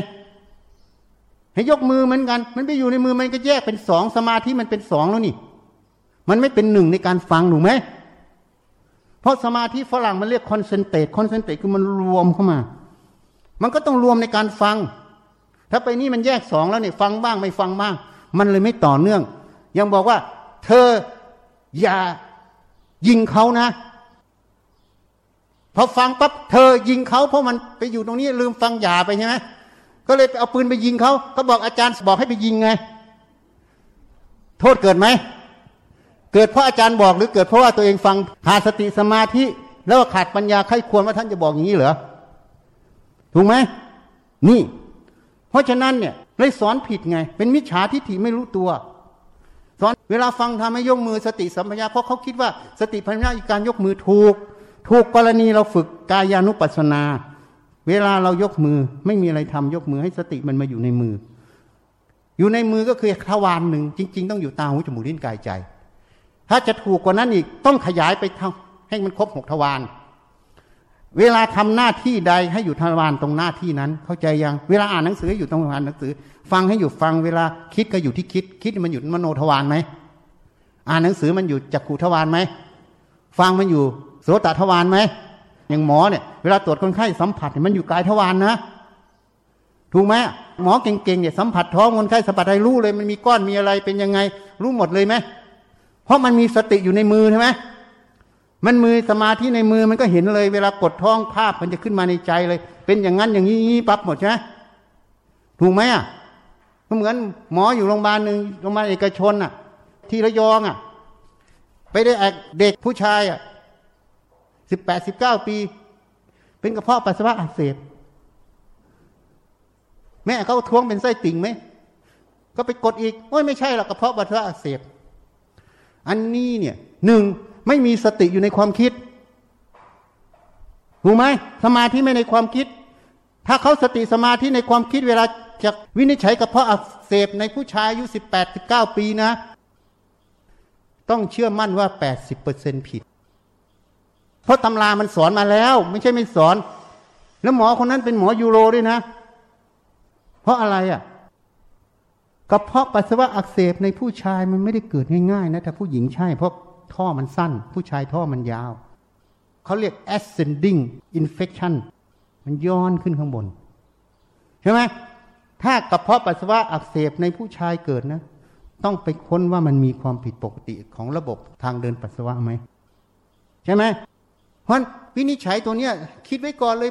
S1: ให้ยกมือเหมือนกัน มันไปอยู่ในมือมันก็แยกเป็นสองสมาธิมันเป็นสองแล้วนี่ มันไม่เป็นหนึ่งในการฟังถูกไหมเพราะสมาธิฝรั่งมันเรียก concentrate concentrate คือมันรวมเข้ามา มันก็ต้องรวมในการฟัง ถ้าไปนี่มันแยกสองแล้วเนี่ยฟังบ้างไม่ฟังบ้าง มันเลยไม่ต่อเนื่อง ยังบอกว่า เธออย่ายิงเขานะพอฟังปั๊บเธอยิงเขาเพราะมันไปอยู่ตรงนี้ลืมฟังอย่าไปใช่ไหมก็เลยไปเอาปืนไปยิงเขาก็บอกอาจารย์บอกให้ไปยิงไง โทษเกิดไหม เกิดเพราะอาจารย์บอกหรือเกิดเพราะว่าตัวเองฟังขาดสติสมาธิ แล้วขาดปัญญาใครควรว่าท่านจะบอกอย่างนี้เหรอ ถูกไหมนี่ เพราะฉะนั้นเนี่ยเลยสอนผิดไง เป็นมิจฉาทิฏฐิไม่รู้ตัว สอนเวลาฟังทำให้ยกมือสติสัมปชัญญะเพราะเขาคิดว่าสติปัญญาอีการยกมือถูก ถูกกรณีเราฝึกกายานุปัสสนา เวลาเรายกมือไม่มีอะไรทำยกมือให้สติมันมาอยู่ในมือ อยู่ในมือก็คือทวารหนึ่ง จริง ๆ ต้องอยู่ตาหูจมูกลิ้นกายใจ ถ้าจะถูกกว่านั้นอีกต้องขยายไปทให้มันครบหกทวาร เวลาทำหน้าที่ใดให้อยู่ทวารตรงหน้าที่นั้น เข้าใจยัง เวลาอ่านหนังสืออยู่ตรงทวารหนังสือ ฟังให้อยู่ฟังเวลาคิดก็อยู่ที่คิด คิดมันอยู่มโนทวารไหมอ่านหนังสือมันอยู่จักขูทวารไหมฟังมันอยู่โสตทวารไหมอย่างหมอเนี่ยเวลาตรวจคนไข้สัมผัสมันอยู่กายทวารนนะ ถูกไหมหมอเก่งๆเนี่ยสัมผัสท้องคนไข้สัมผัสอะไรรู้เลย มันมีก้อนมีอะไรเป็นยังไง รู้หมดเลยไหมเพราะมันมีสติอยู่ในมือใช่ไหม มันมือสมาธิในมือมันก็เห็นเลย เวลากดท้องภาพมันจะขึ้นมาในใจเลย เป็นอย่างนั้นอย่างนี้ปั๊บหมดใช่ไหมถูกไหมอะก็เหมือนหมออยู่โรงพยาบาลหนึ่งโรงพยาบาลเอกชนอะ ที่ระยองอะ ไปได้เด็กผู้ชายอะสิบแปดสิบเก้าปี เป็นกระเพาะปัสสาวะอักเสบแม่เขาท้วงเป็นไส้ติ่งไหมก็ไปกดอีกโอ้ยไม่ใช่หรอกกระเพาะปัสสาวะอักเสบอันนี้เนี่ยหนึ่ง ไม่มีสติอยู่ในความคิดถูกไหมสมาธิไม่ในความคิด ถ้าเขาสติสมาธิในความคิดเวลาจะวินิจฉัยกระเพาะอักเสบในผู้ชายอายุสิบแปดสิบเก้าปีนะ ต้องเชื่อมั่นว่าแปดสิบเปอร์เซ็นผิด เพราะตำรามันสอนมาแล้ว ไม่ใช่ไม่สอน แล้วหมอคนนั้นเป็นหมอยูโรด้วยนะ เพราะอะไรอะ่ะกระเพาะปัสสาวะอักเสบในผู้ชายมันไม่ได้เกิดง่ายๆนะแต่ผู้หญิงใช่เพราะ ท่อมันสั้น ผู้ชายท่อมันยาว เขาเรียก ascending infection มันย้อนขึ้นข้างบน ใช่ไหมถ้ากระเพาะปัสสาวะอักเสบในผู้ชายเกิดนะ ต้องไปค้นว่ามันมีความผิดปกติของระบบทางเดินปัสสาวะไหม ใช่ไหมเพราะวินิจฉัยตัวเนี้ย คิดไว้ก่อนเลย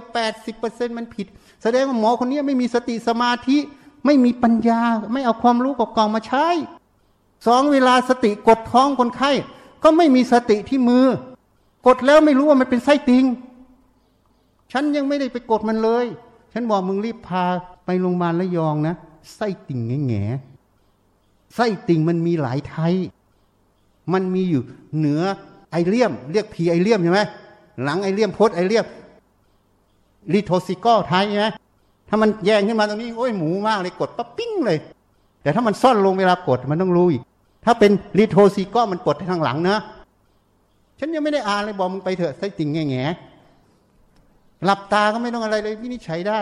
S1: 80%มันผิด แสดงว่าหมอคนนี้ไม่มีสติสมาธิ ไม่มีปัญญา ไม่เอาความรู้กองมาใช้สองเวลาสติกดท้องคนไข้ ก็ไม่มีสติที่มือ กดแล้วไม่รู้ว่ามันเป็นไส้ติง ฉันยังไม่ได้ไปกดมันเลย ฉันบอกมึงรีบพาไปโรงพยาบาลระยองนะไส้ติ่งแง่แง่ไส้ติ่งมันมีหลายไทย มันมีอยู่เหนือไอเลียม เรียกพีไอเลียมใช่ไหมหลังไอเลียมโพสไอเลียมretrocecal type ใช่ไหมถ้ามันแยงขึ้นมาตรงนี้โอ้ยหมูมากเลยกดปั๊บปิ้งเลย แต่ถ้ามันซ่อนลงเวลากดมันต้องรู้อีก ถ้าเป็น retrocecal มันกดทางหลังนะ ฉันยังไม่ได้อ่านเลยบอกมึงไปเถอะไส้ติ่งแง่แง่หลับตาก็ไม่ต้องอะไรเลยวินิจฉัยได้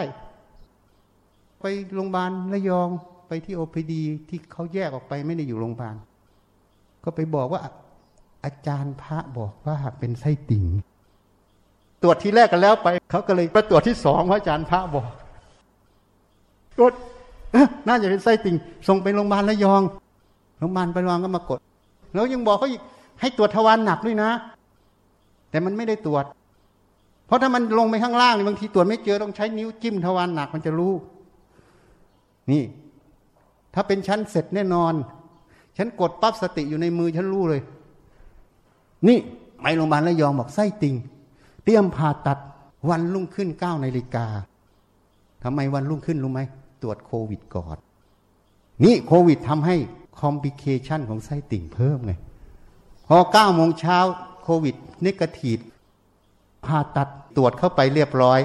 S1: ไปโรงพยาบาลระยองไปที่ OPD ที่เขาแยกออกไปไม่ได้อยู่โรงพยาบาล ก็ไปบอกว่าอาจารย์พระบอกว่าเป็นไส้ติ่ง ตรวจที่แรกกันแล้วไป เขาก็เลยไปตรวจที่สองว่าอาจารย์พระบอกตรวจน่าจะเป็นไส้ติ่งส่งไปโรงพยาบาลระยอง โรงพยาบาลไปรองก็มากด แล้วยังบอกเขาอีกให้ตรวจทวารหนักด้วยนะ แต่มันไม่ได้ตรวจ เพราะถ้ามันลงไปข้างล่างนี่บางทีตรวจไม่เจอต้องใช้นิ้วจิ้มทวารหนักมันจะรู้ นี่ ถ้าเป็นชั้นเสร็จแน่นอน ฉันกดปั๊บสติอยู่ในมือฉันรู้เลย นี่ไปโรงพยาบาลระยองบอกไส้ติ่งเตรียมผ่าตัดวันรุ่งขึ้นเก้านาฬิกาทำไมวันรุ่งขึ้นรู้ไหมตรวจโควิดก่อน นี่โควิดทำให้ complication ของไส้ติ่งเพิ่มไง พอเก้าโมงเช้าโควิด negative ผ่าตัดตรวจเข้าไปเรียบร้อย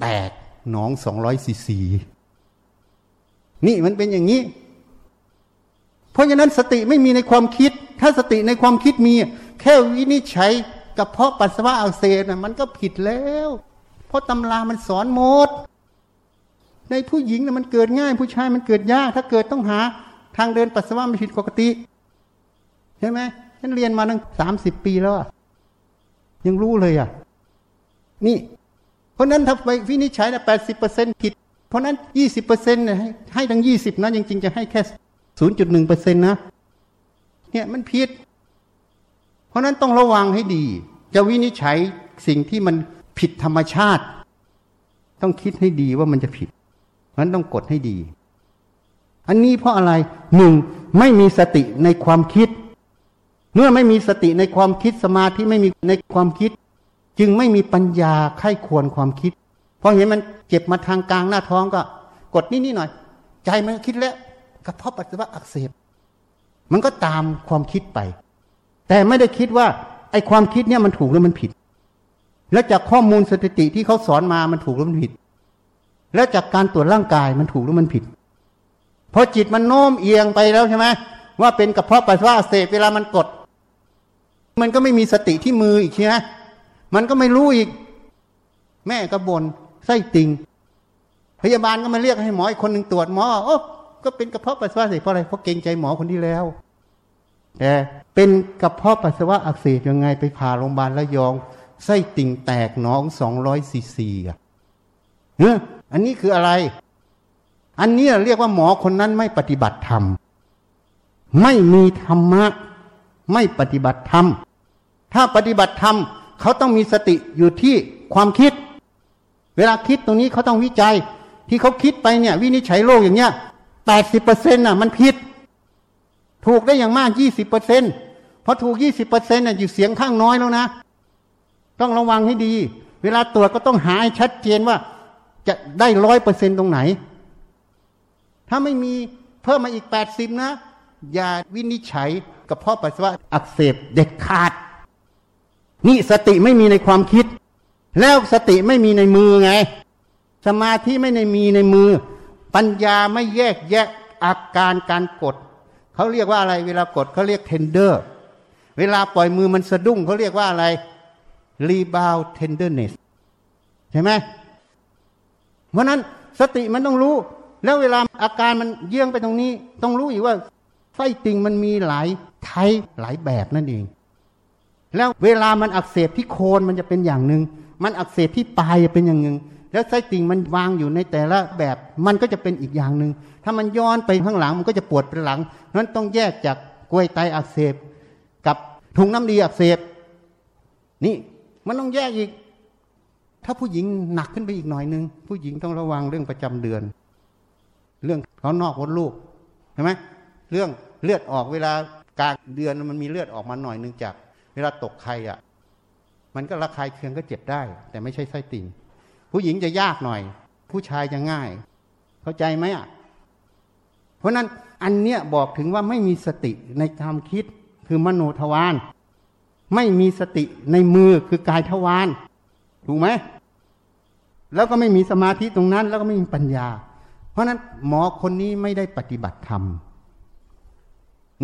S1: แตกหนองสองร้อยซีซีนี่มันเป็นอย่างนี้ เพราะฉะนั้นสติไม่มีในความคิด ถ้าสติในความคิดมี แค่วินิจฉัยกับเพาะปัสสาวะอักเสบมันก็ผิดแล้ว เพราะตำรามันสอนหมด ในผู้หญิงนะมันเกิดง่าย ผู้ชายมันเกิดยาก ถ้าเกิดต้องหา ทางเดินปัสสาวะมันผิดปกติใช่ไหมฉันเรียนมาตั้งสามสิบปีแล้วยังรู้เลยอะ นี่ เพราะนั้นถ้าไปวินิจฉัยนะแปดสิบเปอร์เซ็นผิด เพราะนั้นยี่สิบเปอร์เซ็นต์ให้ทั้งยี่สิบนะจริงๆจะให้แค่ศูนย์จุดหนึ่งเปอร์เซ็นต์นะเนี่ยมันผิด เพราะนั้นต้องระวังให้ดี จะวินิจฉัยสิ่งที่มันผิดธรรมชาติ ต้องคิดให้ดีว่ามันจะผิดเพราะนั้นต้องกดให้ดี อันนี้เพราะอะไรหนึ่งไม่มีสติในความคิด เมื่อไม่มีสติในความคิดสมาธิไม่มีในความคิด จึงไม่มีปัญญาไข้ควรความคิดพอเห็นมันเจ็บมาทางกลางหน้าท้องก็ กดนี่นี่หน่อย ใจมันคิดแล้วกระเพาะปัสสาวะอักเสบมันก็ตามความคิดไป แต่ไม่ได้คิดว่า ไอ้ความคิดเนี่ยมันถูกหรือมันผิด แล้วจากข้อมูลสถิติที่เขาสอนมามันถูกหรือมันผิด แล้วจากการตรวจร่างกายมันถูกหรือมันผิด พอจิตมันโน้มเอียงไปแล้วใช่ไหมว่าเป็นกระเพาะปัสสาวะเสพเวลามันกด มันก็ไม่มีสติที่มืออีกใช่ไหมมันก็ไม่รู้อีก แม่ก็บน่นไส้ติ่งพยาบาลก็มาเรียกให้หมออีกคนหนึ่งตรวจหมอโอ้ก็เป็นกระเพาะปัสสาวะเสพเพราะอะไรเพราะเกรงใจหมอคนที่แล้วแต่เป็นกระเพาะปัสสาวะอักเสบยังไงไปผ่าโรงพยาบาลระยองไส้ติ่งแตกหนองสองร้อยซีซีอะเฮ้ออันนี้คืออะไร อันนี้เรียกว่าหมอคนนั้นไม่ปฏิบัติธรรม ไม่มีธรรมะ ไม่ปฏิบัติธรรม ถ้าปฏิบัติธรรมเขาต้องมีสติอยู่ที่ความคิด เวลาคิดตรงนี้เขาต้องวิจัย ที่เขาคิดไปเนี่ย วินิจฉัยโลกอย่างเนี้ยแปดสิบเปอร์เซ็นต์น่ะมันผิด ถูกได้อย่างมากยี่สิบเปอร์เซ็นต์พอถูกยี่สิบเปอร์เซ็นต์น่ะอยู่เสียงข้างน้อยแล้วนะ ต้องระวังให้ดี เวลาตรวจก็ต้องหาให้ชัดเจนว่าจะได้ร้อยเปอร์เซ็นต์ตรงไหน ถ้าไม่มีเพิ่มมาอีกแปดสิบนะ อย่าวินิจฉัยกับท่อปัสสาวะอักเสบเด็ดขาด นี่สติไม่มีในความคิด แล้วสติไม่มีในมือไง สมาธิไม่ในมีในมือ ปัญญาไม่แยกแยะอาการการกดเขาเรียกว่าอะไร เวลากดเขาเรียก tender เวลาปล่อยมือมันสะดุ้งเขาเรียกว่าอะไร rebound tendernessใช่ไหมเพราะนั้นสติมันต้องรู้ แล้วเวลาอาการมันเยื่องไปตรงนี้ ต้องรู้อีกว่าไส้ติ่งมันมีหลายไทหลายแบบนั่นเอง แล้วเวลามันอักเสบที่โคนมันจะเป็นอย่างหนึ่งมันอักเสบที่ปลายจะเป็นอย่างหนึ่งแล้วไส้ติ่งมันวางอยู่ในแต่ละแบบ มันก็จะเป็นอีกอย่างหนึ่งถ้ามันย้อนไปข้างหลังมันก็จะปวดเป็นหลังนั้นต้องแยกจากกล้วยไตอักเสบ กับถุงน้ำดีอักเสบ นี่มันต้องแยกอีก ถ้าผู้หญิงหนักขึ้นไปอีกหน่อยนึงผู้หญิงต้องระวังเรื่องประจำเดือน เรื่องท้องนอกมดลูกใช่ไหมเรื่องเลือดออกเวลากลางเดือนมันมีเลือดออกมาหน่อยนึงจาก เวลาตกไข่อะ มันก็ระคายเคืองก็เจ็บได้ แต่ไม่ใช่ไส้ติ่งผู้หญิงจะยากหน่อย ผู้ชายจะง่าย เข้าใจไหมอะเพราะนั้นอันเนี้ยบอกถึงว่าไม่มีสติในความคิดคือมโนทวารไม่มีสติในมือคือกายทวารถูกไหมแล้วก็ไม่มีสมาธิตรงนั้น แล้วก็ไม่มีปัญญา เพราะนั้นหมอคนนี้ไม่ได้ปฏิบัติธรรม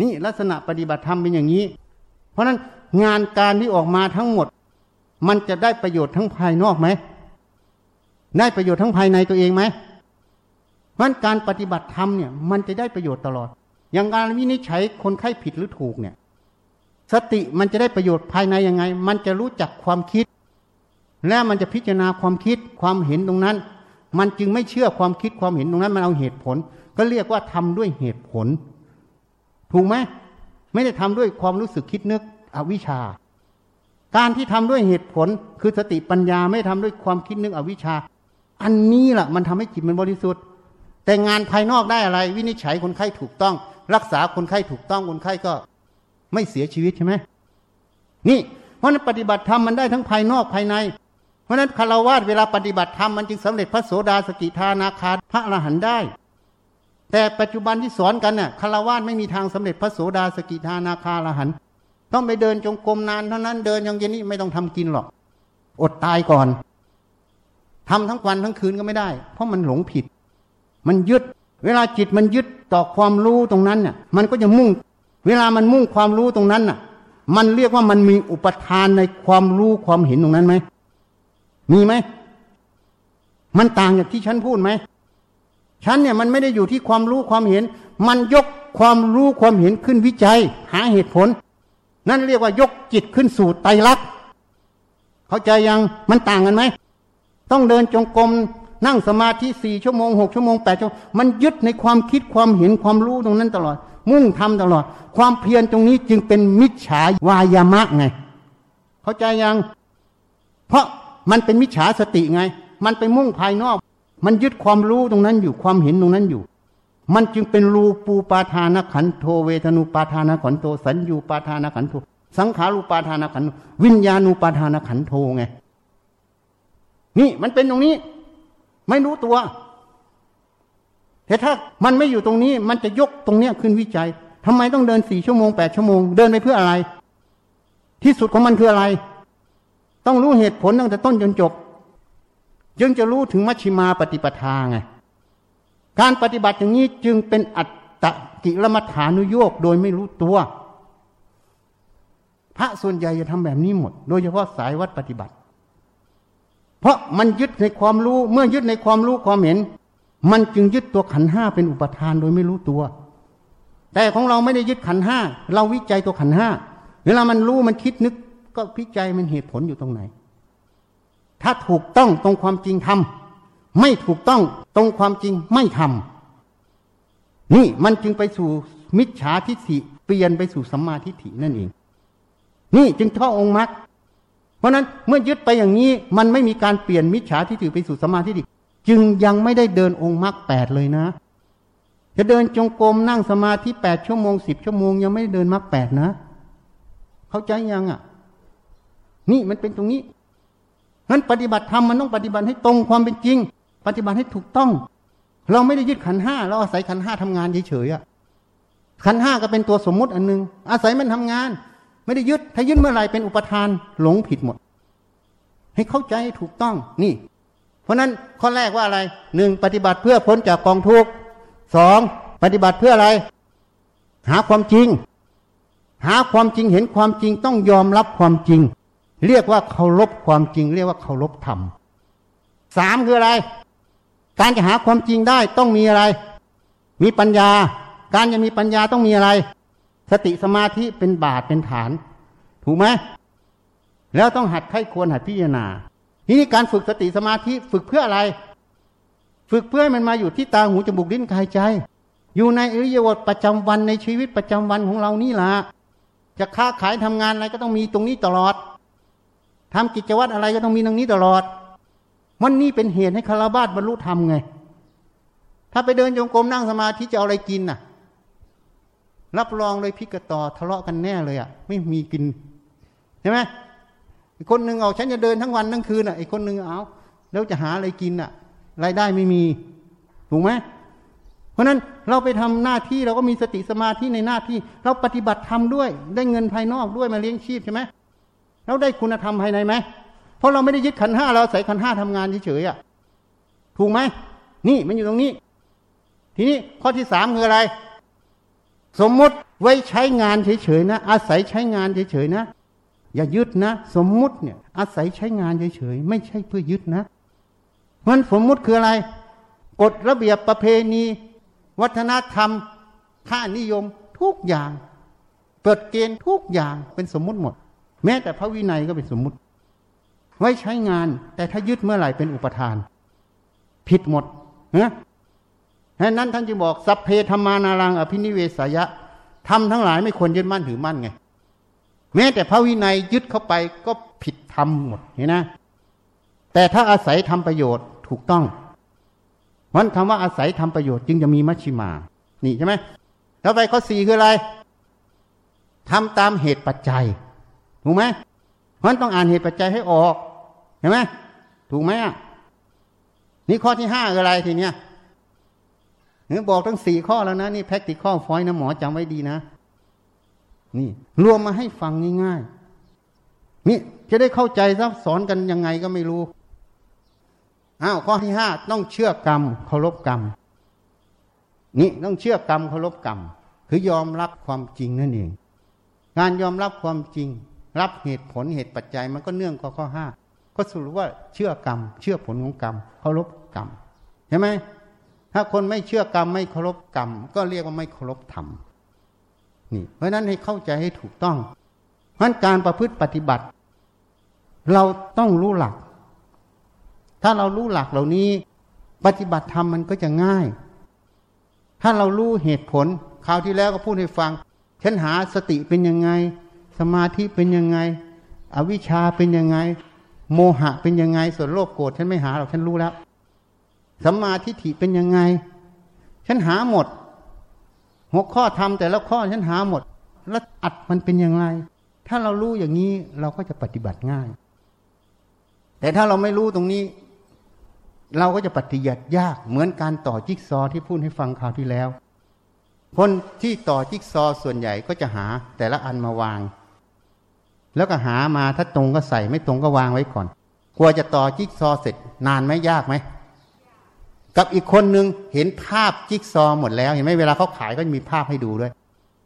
S1: นี่ลักษณะปฏิบัติธรรมเป็นอย่างนี้ เพราะนั้นงานการที่ออกมาทั้งหมด มันจะได้ประโยชน์ทั้งภายนอกไหม ได้ประโยชน์ทั้งภายในตัวเองไหมมันการปฏิบัติธรรมเนี่ย มันจะได้ประโยชน์ตลอด อย่างการวินิจฉัยคนไข้ผิดหรือถูกเนี่ย สติมันจะได้ประโยชน์ภายในยังไง มันจะรู้จักความคิด และมันจะพิจารณาความคิดความเห็นตรงนั้น มันจึงไม่เชื่อความคิดความเห็นตรงนั้นมันเอาเหตุผล ก็เรียกว่าทำด้วยเหตุผล ถูกไหมไม่ได้ทำด้วยความรู้สึกคิดนึกอวิชชา การที่ทำด้วยเหตุผลคือสติปัญญาไม่ทำด้วยความคิดนึกอวิชชา อันนี้แหละมันทำให้จิตมันบริสุทธิ์ แต่งานภายนอกได้อะไร วินิจฉัยคนไข้ถูกต้อง รักษาคนไข้ถูกต้องคนไข้ก็ไม่เสียชีวิตใช่ไหมนี่เพราะนั้นปฏิบัติธรรมมันได้ทั้งภายนอกภายใน เพราะนั้นคารวะเวลาปฏิบัติธรรมมันจึงสำเร็จพระโสดาสกิทานาคาพระอรหันต์ได้ แต่ปัจจุบันที่สอนกันน่ะคารวะไม่มีทางสำเร็จพระโสดาสกิทานาคาอรหันต์ต้องไปเดินจงกรมนานเท่านั้นเดินอย่างเย็นนี้ไม่ต้องทำกินหรอก อดตายก่อนทำทั้งวันทั้งคืนก็ไม่ได้ เพราะมันหลงผิด มันยึด เวลาจิตมันยึดต่อความรู้ตรงนั้นเนี่ยมันก็จะมุ่ง เวลามันมุ่งความรู้ตรงนั้นน่ะ มันเรียกว่ามันมีอุปทานในความรู้ความเห็นตรงนั้นไหม มีไหม มันต่างจากที่ฉันพูดไหม ฉันเนี่ยมันไม่ได้อยู่ที่ความรู้ความเห็น มันยกความรู้ความเห็นขึ้นวิจัย หาเหตุผล นั่นเรียกว่ายกจิตขึ้นสู่ไตรลักษณ์เข้าใจยังมันต่างกันไหม ต้องเดินจงกรมนั่งสมาธิสี่ชั่วโมงหกชั่วโมงแปดชั่วโมงมันยึดในความคิดความเห็นความรู้ตรงนั้นตลอด มุ่งทำตลอด ความเพียรตรงนี้จึงเป็นมิจฉาวายามะไง เข้าใจยัง เพราะ มันเป็นมิจฉาสติไง มันไปมุ่งภายนอก มันยึดความรู้ตรงนั้นอยู่ความเห็นตรงนั้นอยู่ มันจึงเป็นรูปูปาทานขันโทเวทนูปาทานขันโทสัญญูปาทานขันโทสังขารูปาทานขันโทวิญญาณูปาทานขันโทไง นี่มันเป็นตรงนี้ ไม่รู้ตัวแต่ถ้ามันไม่อยู่ตรงนี้ มันจะยกตรงเนี้ยขึ้นวิจัยทำไมต้องเดินสี่ชั่วโมงแปดชั่วโมง เดินไปเพื่ออะไร ที่สุดของมันคืออะไร ต้องรู้เหตุผลตั้งแต่ต้นจนจบจึงจะรู้ถึงมัชฌิมาปฏิปทาไง การปฏิบัติอย่างนี้จึงเป็นอัตตกิลมัฐานุโยกโดยไม่รู้ตัว พระส่วนใหญ่จะทำแบบนี้หมด โดยเฉพาะสายวัดปฏิบัติ เพราะมันยึดในความรู้เมื่อยึดในความรู้ความเห็น มันจึงยึดตัวขันห้าเป็นอุปทานโดยไม่รู้ตัว แต่ของเราไม่ได้ยึดขันห้าเราวิจัยตัวขันห้าเวลามันรู้มันคิดนึก ก็พิจัยมันเหตุผลอยู่ตรงไหน ถ้าถูกต้องตรงความจริงทำไม่ถูกต้องตรงความจริงไม่ทำนี่มันจึงไปสู่มิจฉาทิฏฐิเปลี่ยนไปสู่สัมมาทิฏฐินั่นเอง นี่จึงท่อองค์มรรคเพราะนั้นเมื่อยึดไปอย่างนี้มันไม่มีการเปลี่ยนมิจฉาทิฏฐิไปสู่สัมมาทิฏฐิจึงยังไม่ได้เดินองค์มรรคแปดเลยนะ จะเดินจงกรมนั่งสมาธิแปดชั่วโมงสิบชั่วโมงยังไม่ได้เดินมรรคแปดนะ เข้าใจยังอะ นี่มันเป็นตรงนี้นั้นปฏิบัติธรรมมันต้องปฏิบัติให้ตรงความเป็นจริง ปฏิบัติให้ถูกต้อง เราไม่ได้ยึดขันห้าเราอาศัยขันห้าทำงานเฉยๆอะขันห้าก็เป็นตัวสมมุติอันนึง อาศัยมันทำงาน ไม่ได้ยึดถ้ายึดเมื่อไหร่เป็นอุปทานหลงผิดหมด ให้เข้าใจให้ถูกต้องนี่ เพราะนั้นข้อแรกว่าอะไรหนึ่งปฏิบัติเพื่อพ้นจากกองทุกข์สองปฏิบัติเพื่ออะไร หาความจริง หาความจริงเห็นความจริงต้องยอมรับความจริง เรียกว่าเคารพความจริง เรียกว่าเคารพธรรมสามคืออะไร การจะหาความจริงได้ต้องมีอะไร มีปัญญา การจะมีปัญญาต้องมีอะไร สติสมาธิเป็นบาทเป็นฐาน ถูกไหมแล้วต้องหัดไข้ควรหัดพิจารณาทีนี้การฝึกสติสมาธิฝึกเพื่ออะไร ฝึกเพื่อให้มันมาอยู่ที่ตาหูจมูกลิ้นกายใจ อยู่ในอริยบทประจำวันในชีวิตประจำวันของเรานี่ละจะค้าขายทำงานอะไรก็ต้องมีตรงนี้ตลอด ทำกิจวัตรอะไรก็ต้องมีตรงนี้ตลอด มันนี่เป็นเหตุให้คาราบาสบรรลุธรรมไง ถ้าไปเดินจงกรมนั่งสมาธิจะเอาอะไรกินน่ะ รับรองเลยพิกต่อทะเลาะกันแน่เลยอะ ไม่มีกินใช่ไหมคนหนึ่งเอาฉันจะเดินทั้งวันทั้งคืนอะอีกคนหนึ่งเอาแล้วจะหาอะไรกินอะรายได้ไม่มีถูกไหมเพราะนั้นเราไปทำหน้าที่เราก็มีสติสมาธิในหน้าที่ เราปฏิบัติธรรมด้วย ได้เงินภายนอกด้วยมาเลี้ยงชีพใช่ไหม เราได้คุณธรรมภายในไหมเพราะเราไม่ได้ยึดขันห้าเราใส่ขันห้าทำงานเฉยๆอะถูกไหมนี่มันอยู่ตรงนี้ ทีนี้ข้อที่สามคืออะไร สมมุติไว้ใช้งานเฉยๆนะ อาศัยใช้งานเฉยๆนะ อย่ายึดนะ สมมุติเนี่ย อาศัยใช้งานเฉยๆไม่ใช่เพื่อยึดนะมันสมมุติคืออะไรกฎระเบียบประเพณี วัฒนธรรมค่านิยมทุกอย่างเปิดเกณฑ์ทุกอย่างเป็นสมมุติหมด แม้แต่พระวินัยก็เป็นสมมุติ ไว้ใช้งาน แต่ถ้ายึดเมื่อไหร่เป็นอุปทาน ผิดหมดนะฉะนั้นท่านจึงบอกสัพเพธรรมานารัง อภินิเวสายะทำทั้งหลายไม่ควรยึดมั่นถือมั่นไง แม้แต่พระวินัยยึดเข้าไปก็ผิดธรรมหมดเห็นนะแต่ถ้าอาศัยทำประโยชน์ถูกต้องวันคำว่าอาศัยทำประโยชน์จึงจะมีมัชชิมา นี่ใช่ไหมแล้วไปข้อสี่คืออะไรทำตามเหตุปัจจัย ถูกไหมเพราะต้องอ่านเหตุปัจจัยให้ออกเห็นไหมถูกไหมอะนี่ข้อที่ห้าคืออะไรทีเนี้ยเนี่ยบอกทั้งสี่ข้อแล้วนะนี่แพ็กติข้อฟอยนะหมอจำไว้ดีนะ นี่ รวมมาให้ฟังง่ายๆนี่จะได้เข้าใจซับสอนกันยังไงก็ไม่รู้อ้าวข้อที่ห้าต้องเชื่อกรรมเคารพกรรม นี่ต้องเชื่อกรรมเคารพกรรม คือยอมรับความจริงนั่นเอง การยอมรับความจริง รับเหตุผลเหตุปัจจัยมันก็เนื่องกับข้อห้าก็สรุปว่าเชื่อกรรม เชื่อผลของกรรมเคารพกรรมใช่ไหมถ้าคนไม่เชื่อกรรมไม่เคารพกรรม ก็เรียกว่าไม่เคารพธรรมนี่ เพราะนั้นให้เข้าใจให้ถูกต้องเพราะการประพฤติปฏิบัติ เราต้องรู้หลัก ถ้าเรารู้หลักเหล่านี้ ปฏิบัติธรรมมันก็จะง่าย ถ้าเรารู้เหตุผลคราวที่แล้วก็พูดให้ฟังฉันหาสติเป็นยังไง สมาธิเป็นยังไง อวิชชาเป็นยังไง โมหะเป็นยังไง ส่วนโลภโกรธฉันไม่หาหรอกฉันรู้แล้วสัมมาทิฏฐิเป็นยังไง ฉันหาหมดหกข้อทำแต่ละข้อฉันหาหมด แล้วอัดมันเป็นยังไง ถ้าเรารู้อย่างนี้เราก็จะปฏิบัติง่าย แต่ถ้าเราไม่รู้ตรงนี้ เราก็จะปฏิบัติยากเหมือนการต่อจิ๊กซอที่พูดให้ฟังคราวที่แล้ว คนที่ต่อจิ๊กซอส่วนใหญ่ก็จะหาแต่ละอันมาวาง แล้วก็หามาถ้าตรงก็ใส่ไม่ตรงก็วางไว้ก่อนกลัวจะต่อจิ๊กซอเสร็จนานไหมยากไหมกับอีกคนนึงเห็นภาพจิ๊กซอหมดแล้วเห็นไหมเวลาเขาขายก็มีภาพให้ดูด้วย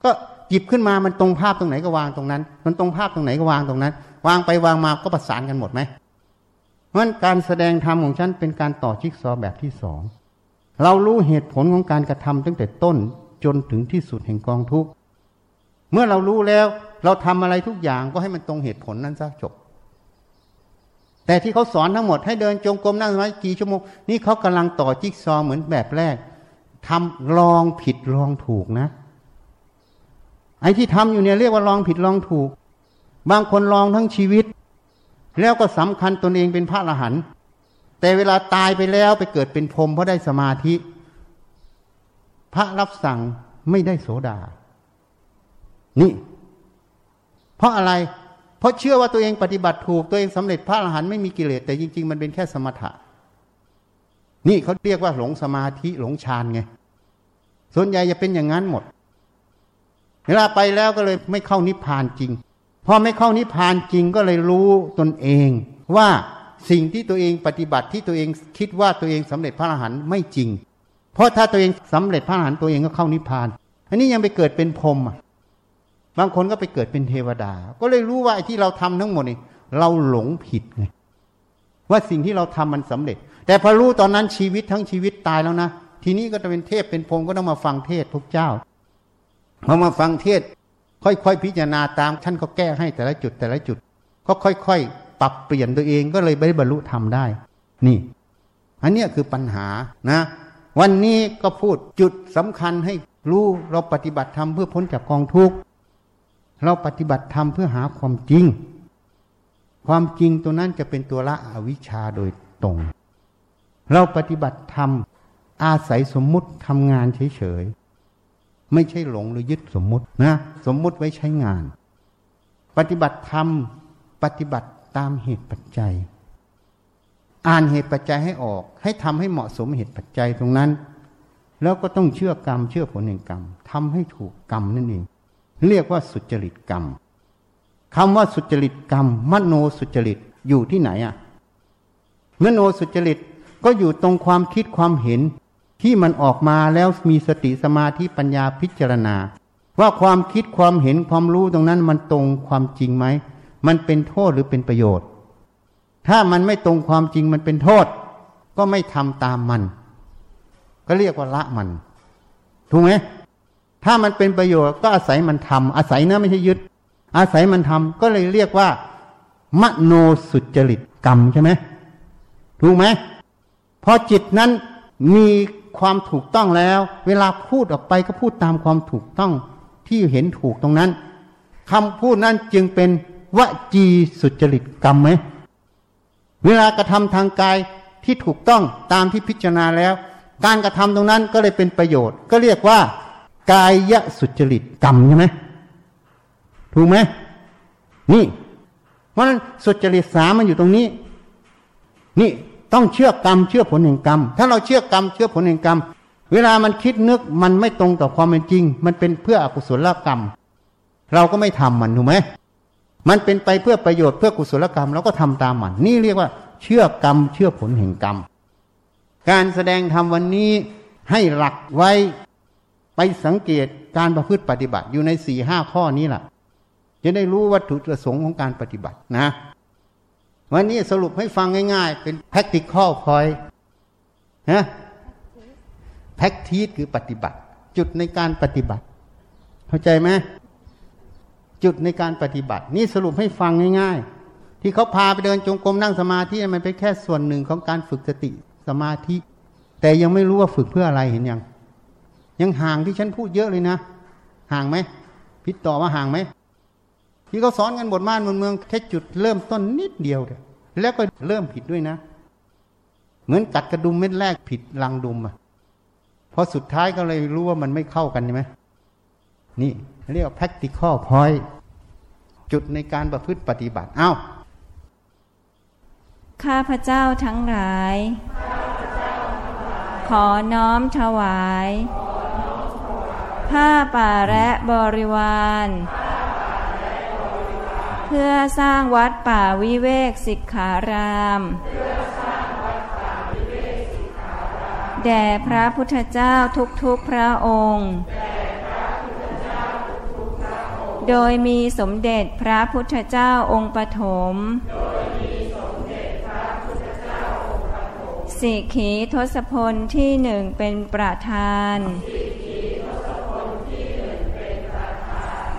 S1: ก็หยิบขึ้นมามันตรงภาพตรงไหนก็วางตรงนั้น มันตรงภาพตรงไหนก็วางตรงนั้น วางไปวางมาก็ประสานกันหมดไหมเพราะการแสดงธรรมของฉันเป็นการต่อจิ๊กซอแบบที่สองเรารู้เหตุผลของการกระทำตั้งแต่ต้นจนถึงที่สุดแห่งกองทุกข์เมื่อเรารู้แล้ว เราทำอะไรทุกอย่างก็ให้มันตรงเหตุผลนั้นซะจบ แต่ที่เขาสอนทั้งหมดให้เดินจงกรมนั่งสมาธิกี่ชั่วโมงนี่เขากำลังต่อจิ๊กซอเหมือนแบบแรกทำลองผิดลองถูกนะ ไอ้ที่ทำอยู่เนี่ยเรียกว่าลองผิดลองถูก บางคนลองทั้งชีวิต แล้วก็สำคัญตนเองเป็นพระอรหันต์แต่เวลาตายไปแล้วไปเกิดเป็นพรหมเพราะได้สมาธิ พระรับสั่งไม่ได้โสดา นี่ ราะอะไร เพราะเชื่อว่าตัวเองปฏิบัติถูกตัวเองสำเร็จพระอรหันต์ไม่มีกิเลสแต่จริง ๆ มันเป็นแค่สมถะ นี่เขาเรียกว่าหลงสมาธิหลงฌานไง ส่วนใหญ่จะเป็นอย่างนั้นหมด เวลาไปแล้วก็เลยไม่เข้านิพพานจริง พอไม่เข้านิพพานจริงก็เลยรู้ตนเองว่าสิ่งที่ตัวเองปฏิบัติที่ตัวเองคิดว่าตัวเองสำเร็จพระอรหันต์ไม่จริง เพราะถ้าตัวเองสำเร็จพระอรหันต์ตัวเองก็เข้านิพพาน อันนี้ยังไปเกิดเป็นพรหม บางคนก็ไปเกิดเป็นเทวดา ก็เลยรู้ว่าไอ้ที่เราทำทั้งหมดนี่เราหลงผิดไงว่าสิ่งที่เราทำมันสำเร็จ แต่พอรู้ตอนนั้นชีวิตทั้งชีวิตตายแล้วนะ ทีนี้ก็จะเป็นเทพเป็นพรมก็ต้องมาฟังเทศทุกเจ้าพอมาฟังเทศ ค่อยๆพิจารณาตามท่านก็แก้ให้แต่ละจุดแต่ละจุด ก็ค่อยๆ ปรับเปลี่ยนตัวเองก็เลยไม่บรรลุธรรมได้ นี่ อันนี้คือปัญหานะ วันนี้ก็พูดจุดสำคัญให้รู้เราปฏิบัติธรรมเพื่อพ้นจากกองทุกข์ เราปฏิบัติธรรมเพื่อหาความจริง ความจริงตัวนั้นจะเป็นตัวละอวิชชาโดยตรง เราปฏิบัติธรรมอาศัยสมมุติทำงานเฉยๆ ไม่ใช่หลงหรือยึดสมมุตินะ สมมุติไว้ใช้งาน ปฏิบัติธรรมปฏิบัติตามเหตุปัจจัย อ่านเหตุปัจจัยให้ออก ให้ทำให้เหมาะสมเหตุปัจจัยตรงนั้น แล้วก็ต้องเชื่อกรรม เชื่อผลแห่งกรรมทำให้ถูกกรรมนั่นเอง เรียกว่าสุจริตกรรมคำว่าสุจริตกรรม มโนสุจริตอยู่ที่ไหนอะมโนสุจริตก็อยู่ตรงความคิดความเห็น ที่มันออกมาแล้วมีสติสมาธิปัญญาพิจารณา ว่าความคิดความเห็นความรู้ตรงนั้นมันตรงความจริงไหม มันเป็นโทษหรือเป็นประโยชน์ ถ้ามันไม่ตรงความจริงมันเป็นโทษ ก็ไม่ทำตามมัน ก็เรียกว่าละมัน ถูกไหม ถ้ามันเป็นประโยชน์ก็อาศัยมันทำอาศัยนะไม่ใช่ยึด อาศัยมันทำก็เลยเรียกว่ามโนสุจริตกรรมใช่ไหมถูกไหมพอจิตนั้นมีความถูกต้องแล้ว เวลาพูดออกไปก็พูดตามความถูกต้องที่เห็นถูกตรงนั้นคำพูดนั้นจึงเป็นวจีสุจริตกรรมไหมเวลากระทำทางกายที่ถูกต้องตามที่พิจารณาแล้ว การกระทำตรงนั้นก็เลยเป็นประโยชน์ ก็เรียกว่า กายสุจริตกรรมใช่ไหมถูกไหมนี่เพราะนั้นสุจริตสามมันอยู่ตรงนี้ นี่ต้องเชื่อกรรมเชื่อผลแห่งกรรม ถ้าเราเชื่อกรรมเชื่อผลแห่งกรรม เวลามันคิดนึกมันไม่ตรงต่อความเป็นจริง มันเป็นเพื่ออกุศลกรรม เราก็ไม่ทำมันถูกไหมมันเป็นไปเพื่อประโยชน์เพื่อกุศลกรรมเราก็ทำตามมัน นี่เรียกว่า เชื่อกรรมเชื่อผลแห่งกรรม การแสดงธรรมวันนี้ให้หลักไว้ ไปสังเกตการประพฤติปฏิบัติอยู่ในสี่ห้าข้อนี้แหละจะได้รู้วัตถุประสงค์ของการปฏิบัตินะ วันนี้สรุปให้ฟังง่าย ๆ เป็น practical point นะ practice คือปฏิบัติ จุดในการปฏิบัติ เข้าใจไหมจุดในการปฏิบัติ นี่สรุปให้ฟังง่าย ๆ ที่เขาพาไปเดินจงกรมนั่งสมาธิมันเป็นแค่ส่วนหนึ่งของการฝึกสติสมาธิ แต่ยังไม่รู้ว่าฝึกเพื่ออะไรเห็นยัง ยังห่างที่ฉันพูดเยอะเลยนะ ห่างไหมพิดต่อว่าห่างไหมที่เขาสอนกันบทม่านบนเมืองแค่จุดเริ่มต้นนิดเดียวเดียแล้วก็เริ่มผิดด้วยนะ เหมือนกัดกระดุมเม็ดแรกผิดลังดุมอะพอสุดท้ายก็เลยรู้ว่ามันไม่เข้ากันใช่ไหมนี่เรียกว่า practical point จุดในการประพฤติปฏิบัติเอา้า
S2: ข้าพเจ้าทั้งหลาย ขอน้อมถวาย ผ้าป่าและบริวาร เพื่อสร้างวัดป่าวิเวกสิกขารามแด่พระพุทธเจ้าทุกๆพระองค์ โดยมีสมเด็จพระพุทธเจ้าองค์ปฐมสิขีทศพลที่หนึ่งเป็นประธานพ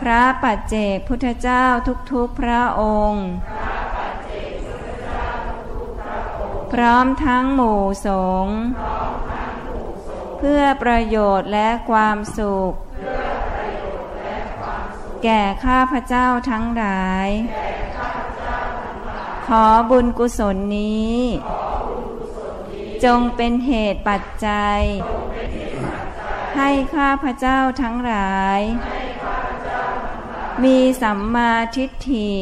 S2: ระปัจเจกพุทธเจ้าทุกๆพระองค์ พร้อมทั้งหมู่สงฆ์เพื่อประโยชน์และความสุข แก่ข้าพเจ้าทั้งหลาย ขอบุญกุศลนี้ จงเป็นเหตุปัจจัย ให้ข้าพเจ้าทั้งหลาย มีสัมมาทิฏฐิ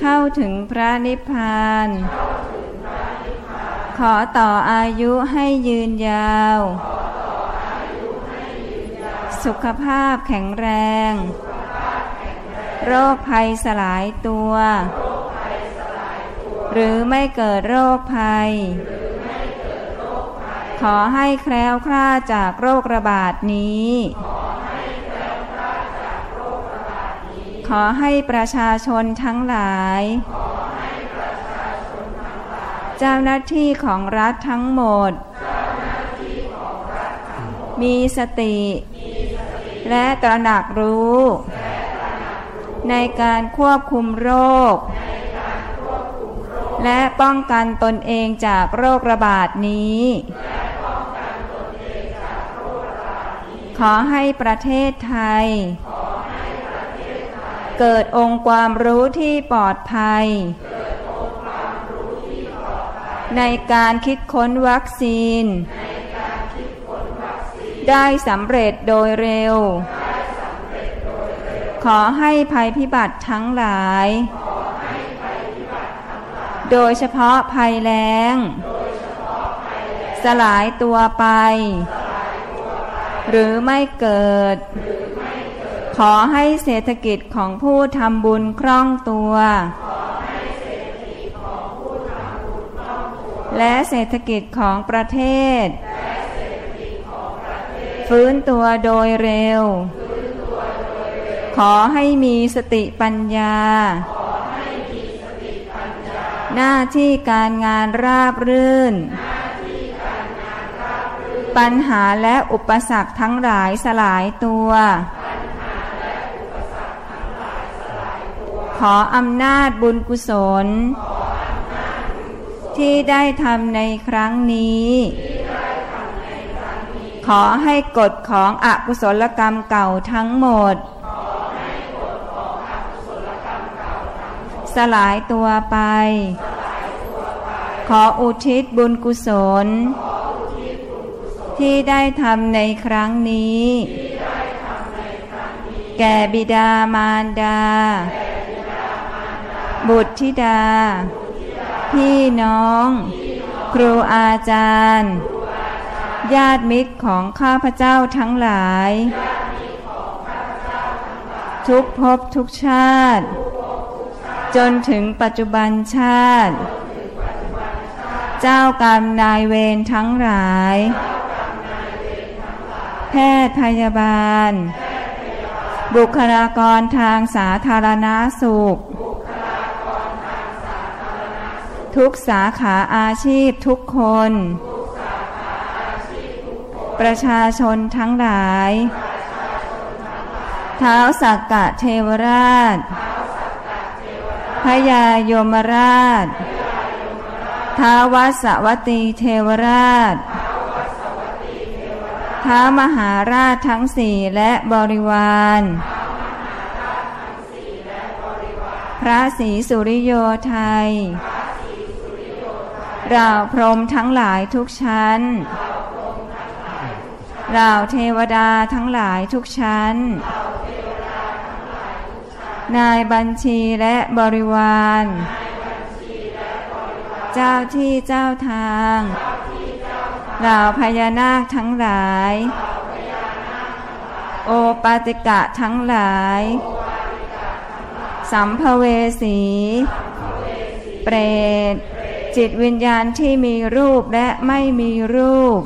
S2: เข้าถึงพระนิพพาน ขอต่ออายุให้ยืนยาว สุขภาพแข็งแรง โรคภัยสลายตัว หรือไม่เกิดโรคภัย ขอให้แคล้วคลาดจากโรคระบาดนี้ข ขอให้ประชาชนทั้งหลาย เจ้าหน้าที่ของรัฐทั้งหมด มีสติ และตระหนักรู้ ในการควบคุมโรค และป้องกันตนเองจากโรคระบาดนี้ขอให้ประเทศไทย เกิดองค์ความรู้ที่ปลอดภัย ในการคิดค้นวัคซีน ได้สำเร็จโดยเร็ว ขอให้ภัยพิบัติทั้งหลาย โดยเฉพาะภัยแล้ง สลายตัวไป หรือไม่เกิด ขอให้เศรษฐกิจของผู้ทำบุญคล่องตัว และเศรษฐกิจของประเทศ ฟื้นตัวโดยเร็ว ขอให้มีสติปัญญา หน้าที่การงานราบรื่น ปัญหาและอุปสรรคทั้งหลายสลายตัว ขออำนาจบุญกุศล ที่ได้ทำในครั้งนี้ ขอให้กฎของอกุศลกรรมเก่าทั้งหมด สลายตัวไป ขออุทิศบุญกุศล ที่ได้ทำในครั้งนี้แก่บิดามารดา บุตรธิดา พี่น้อง ครูอาจารย์ ญาติมิตรของข้าพเจ้าทั้งหลาย ทุกภพทุกชาติ จนถึงปัจจุบันชาติ เจ้ากรรมนายเวรทั้งหลาย แพทย์พยาบาล บุคลากรทางสาธารณาสุข ทุกสาขาอาชีพทุกคน ประชาชนทั้งหลาย เท้าสักกะเทวราชพญายมราช ท้าววัสวตีเทวราช ท้ามหาราชทั้งสี่และบริวารพระศรีสุริโยไทย เราพรหมทั้งหลายทุกชั้น เราเทวดาทั้งหลายทุกชั้น นายบัญชีและบริวาร เจ้าที่เจ้าทางเหล่าพญานาคทั้งหลาย โอปาติกะทั้งหลาย สัมภเวสี เปรต จิตวิญญาณที่มีรูปและไม่มีรูป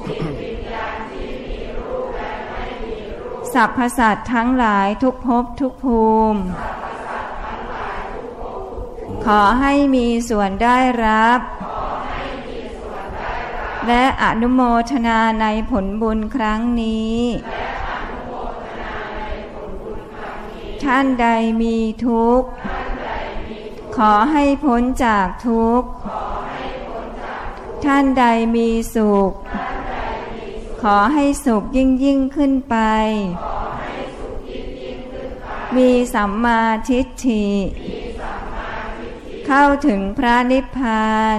S2: สัพพสัตทั้งหลายทุกภพทุกภูมิ ขอให้มีส่วนได้รับ และอนุโมทนาในผลบุญครั้งนี้ท่านใดมีทุกข์ ขอให้พ้นจากทุกข์ ท่านใดมีสุข ขอให้สุขยิ่งยิ่งขึ้นไป มีสัมมาทิฏฐิ เข้าถึงพระนิพพาน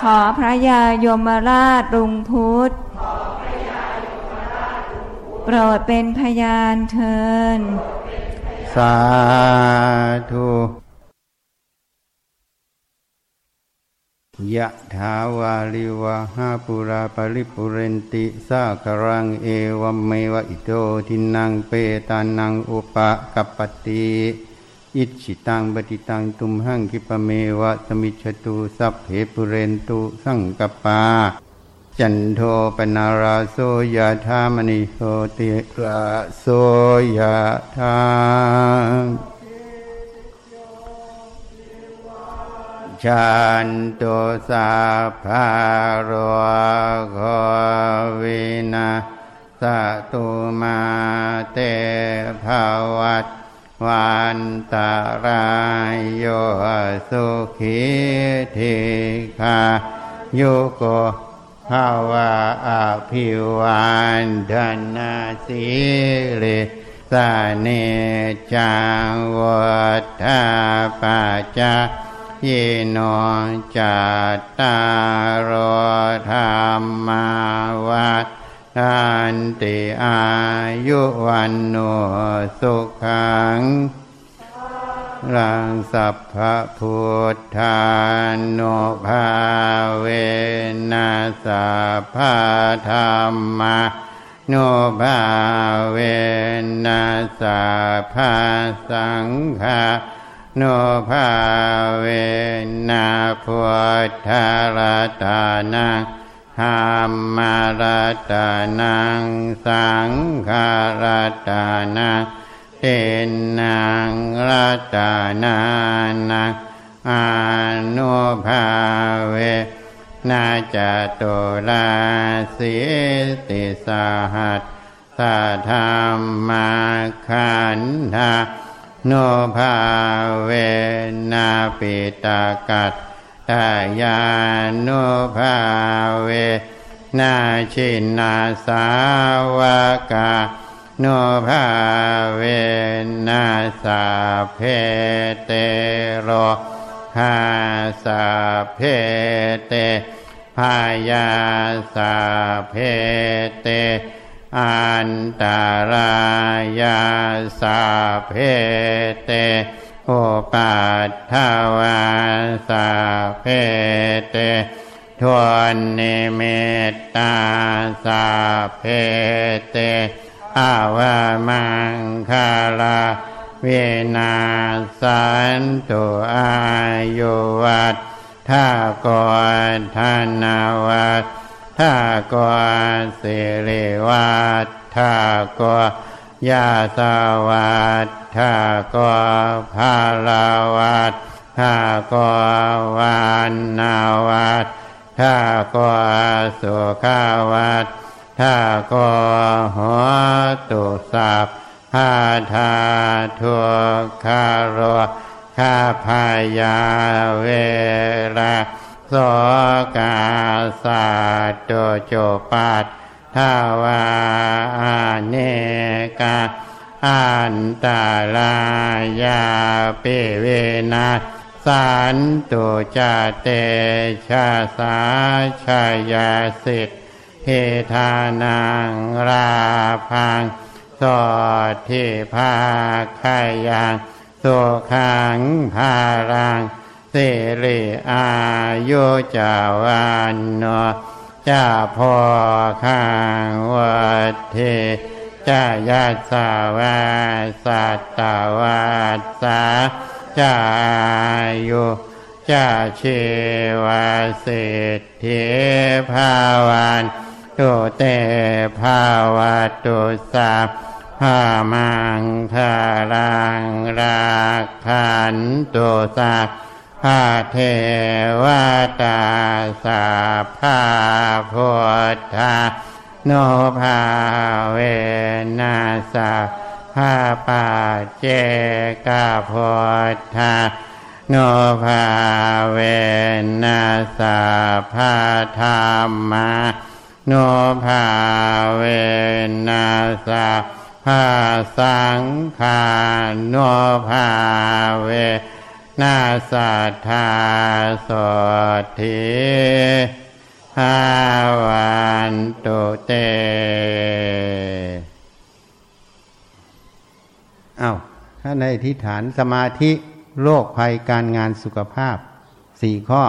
S2: ขอพระยายมราชรุงพุทธโปรดเป็นพยานเทิน
S3: สาธุ ยะถาวาลิวะหาปุราปริปุเรนติสากรังเอวเมวะอิโตทินังเปตานังอุปะกัปปติอิจิตังปฏิตังตุมหังคิปเมวะสมิจฉตุสัพเพปุเรนตุสังกปา จันโทปนาราโสยะธามณิโสติราโสยะธา ชันตุสาภารโควินาสตุมาเตภวัตวันตารายโยสุขีธิคายุโกภาวะอภิวันธนาสิริสาเนจังวัฏาปัจจา ยิโนจัตตารธรรมาวัฏทันติอายุวันโนสุขังรังสัพพพุทธานุภาเวนัสสัพพธรรมานุภาเวนัสสัพพสังฆา นภาเวนะพุทธรตานังธรรมรัตนังสังฆรัตนังเตนังรัตนานังอนุภาเวนาจตุลาสิติสหัสสธรรมาขันธา โนภาเวนาปิตากัตตายานุภาเวนาชินาสาวกาโนภาเวนาสาเพเตโรหาสาเพเตพายาสาเพเต อันตารายาสาเพเตโอปัตถวาสาเพเตทวนนิเมตตาสาเพเตอาวามังคาลาเวนาสันตุอายุวัตทากรธนาวัต ทากรสิริวัตทากรยาสวัตทากรภาลาวัตทากรวานนาวัตทากรสุขาวัตทากรหัวตุสัพพาธาทุกขาโรคาพายาเวลา โสกาสาโตโจปัตทาวาเนกาอันตาลายาเปเวนาสันตุจเตชาสาชายาสิทธิเฮทานังราพังสอดที่ภาคายยังสุขังภารัง สิริอายุจาวันโนจะพอข้างวัดเทจะยัสาวาสัตตวัสาจายุจะชีวสิทธิภาวันตุเตภาวตุสาภามังคารังราคันตุสา ภาเทวตาสาภาพุทธาโนภาเวนัสาภาปาเจกาพุทธาโนภาเวนัสาภาธรรมาโนภาเวนัสาภาสังฆาโนภาเว นาสัทธาสดทิหาวันตุเต
S1: เอา้าถ้าในอธิษฐานสมาธิโรคภัยการงานสุขภาพสี่ข้อ